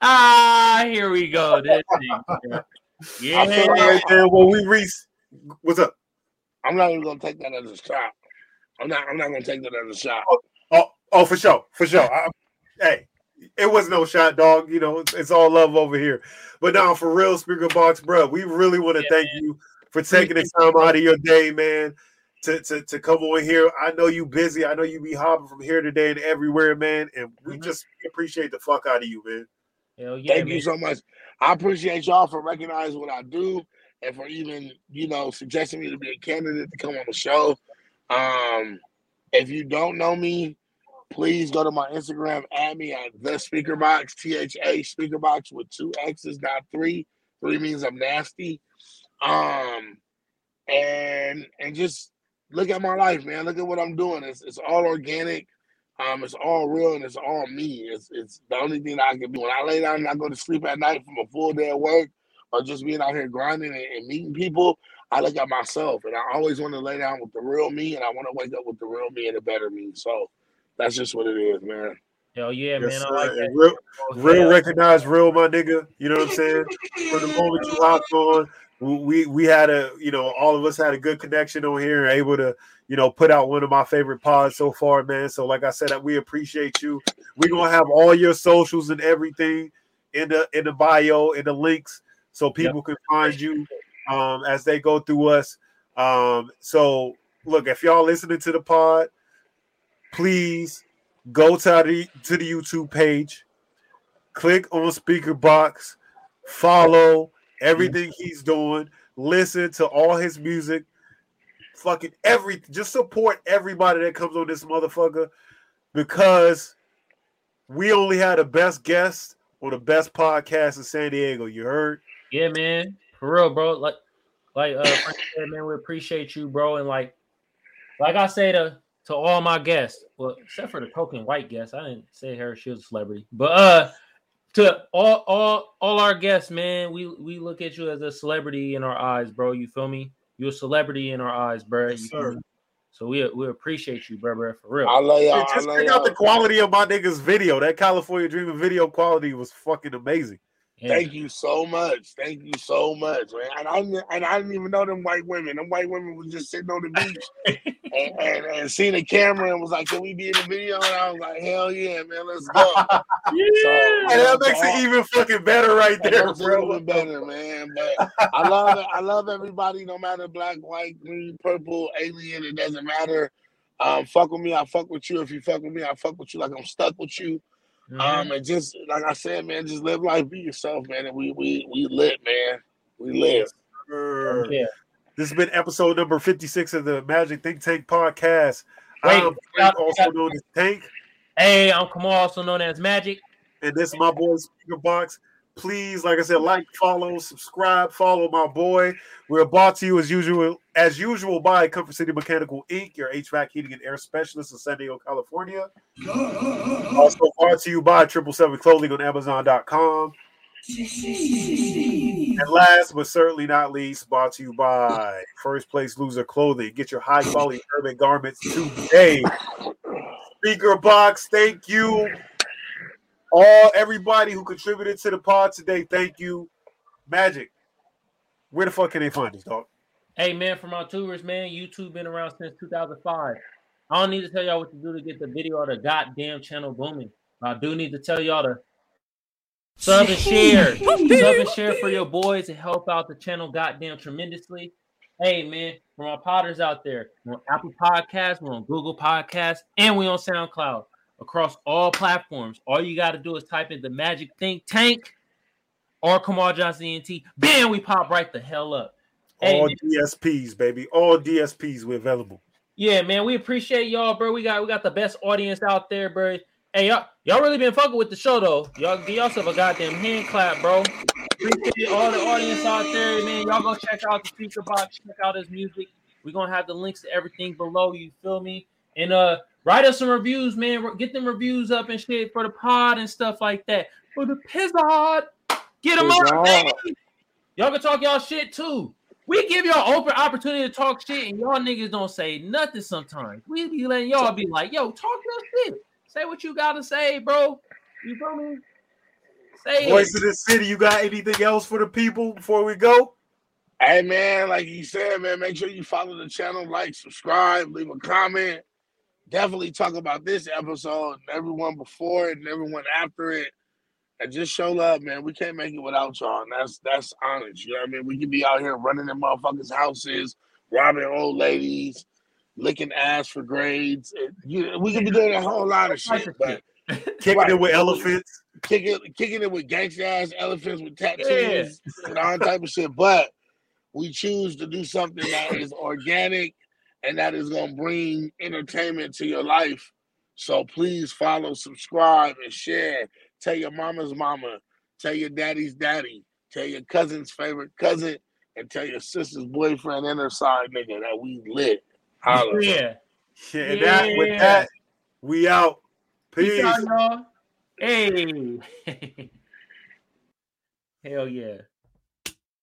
ah, here we go. This thing. Yeah. I Right there, when we reach, what's up? I'm not even gonna take that as a shot. I'm not I'm not gonna take that as a shot. Oh, oh, for sure, for sure. I, hey, it was no shot, dog. You know, it's, it's all love over here. But now, for real, Speaker Box, bro, we really want to Yeah, thank you for taking the time out of your day, man, to, to to come on here. I know you busy. I know you be hopping from here today and everywhere, man. And we Mhm. just appreciate the fuck out of you, man. Hell yeah, Thank man. you so much. I appreciate y'all for recognizing what I do and for even, you know, suggesting me to be a candidate to come on the show. Um, if you don't know me, please go to my Instagram, add me at the speaker box, T H A speaker box with two X's, not three. Three means I'm nasty. Um, and and just look at my life, man. Look at what I'm doing. It's it's all organic. Um, it's all real and it's all me. It's it's the only thing I can do. When I lay down and I go to sleep at night from a full day of work or just being out here grinding and, and meeting people, I look at myself and I always want to lay down with the real me and I want to wake up with the real me and the better me. So that's just what it is, man. Hell yeah, Yes, man. sir. I like And that. real, real Yeah. recognize real, my nigga. You know what I'm saying? From the moment you hopped on, we we had a you know all of us had a good connection on here and able to you know put out one of my favorite pods so far, man. So like I said, we appreciate you. We're gonna have all your socials and everything in the in the bio in the links so people can find you um as they go through us. Um so look if y'all listening to the pod, please go to the to the YouTube page, click on speaker box, follow everything he's doing, listen to all his music, fucking everything. Just support everybody that comes on this motherfucker because we only had the best guest on the best podcast in San Diego. You heard? Yeah, man. For real, bro. Like, like uh, man, we appreciate you, bro. And like, like I say to to all my guests, well, except for the token white guest, I didn't say her; she was a celebrity. But uh, to all all all our guests, man, we we look at you as a celebrity in our eyes, bro. You feel me? You're a celebrity in our eyes, bro. Yes, You sir. So we we appreciate you, bro, bro, for real. I love y'all. And just love check out the quality of my nigga's video. That California Dreaming video quality was fucking amazing. Yeah. Thank you so much. Thank you so much, man. And I didn't- and I didn't even know them white women. Them white women was just sitting on the beach and, and, and seen the camera and was like, "Can we be in the video?" And I was like, "Hell yeah, man, let's go." Yeah. And that makes it even fucking better right there, makes bro. even better, man. But I love it. I love everybody, no matter black, white, green, purple, alien. It doesn't matter. Um, fuck with me, I fuck with you. If you fuck with me, I fuck with you. Like I'm stuck with you. Mhm. Um, and just like I said, man, just live life, be yourself, man. And we we we lit, man. We live. Sure. yeah. This has been episode number 56 of the Magic Think Tank podcast. Wait, I'm we Frank, got- also known as Tank, Hey, I'm Kamal, also known as Magic. and this is my boy Speaker Box. Please, like I said, like, follow, subscribe, follow my boy. We're brought to you as usual, as usual by Comfort City Mechanical Inc., your HVAC heating and air specialist in San Diego, California. Also brought to you by Triple Seven Clothing on Amazon.com. And last but certainly not least, brought to you by First Place Loser Clothing. Get your high quality urban garments today. Speaker box, thank you. All everybody who contributed to the pod today, thank you. Magic, where the fuck can they find us, dog? Hey man, for my tours, man, YouTube been around since 2005. I don't need to tell y'all what to do to get the video or the goddamn channel booming. I do need to tell y'all to sub and share, sub and share for your boys to help out the channel goddamn tremendously. Hey man, for my potters out there, we're on Apple Podcasts, we're on Google Podcasts, and we on SoundCloud across all platforms. All you got to do is type in the Magic Think Tank or Kamal Johnson ENT. Bam, we pop right the hell up. All hey, DSPs, baby. All DSPs, we're available. Yeah, man, we appreciate y'all, bro. We got we got the best audience out there, bro. Hey, y'all, y'all really been fucking with the show though. Y'all give yourself a goddamn hand clap, bro. Appreciate all the audience out there, man. Y'all go check out the speaker box, check out his music. We're gonna have the links to everything below. You feel me? And uh, write us some reviews, man. Get them reviews up and shit for the pod and stuff like that. For the pizzod, get them up, baby. Y'all can talk y'all shit too. We give y'all open opportunity to talk shit, and y'all niggas don't say nothing sometimes. We be letting y'all be like, yo, talk your shit. Say what you gotta say, bro. You feel me? Say Voice it. of the city. You got anything else for the people before we go? Hey man, like you said, man, make sure you follow the channel, like, subscribe, leave a comment. Definitely talk about this episode and everyone before it and everyone after it. And just show love, man. We can't make it without y'all. And that's that's honest. You know what I mean? We can be out here running in motherfuckers' houses, robbing old ladies, licking ass for grades. You, we could be doing a whole lot of shit, but kicking right, it with elephants, kicking kicking it with gangster ass elephants with tattoos yeah. and all type of shit. But we choose to do something that is organic and that is gonna bring entertainment to your life. So please follow, subscribe, and share. Tell your mama's mama, tell your daddy's daddy, tell your cousin's favorite cousin, and tell your sister's boyfriend and her side nigga that we lit. Holla. Yeah. Yeah, yeah. That, with that, we out. Peace. Peace out, y'all. Hey. Hell yeah.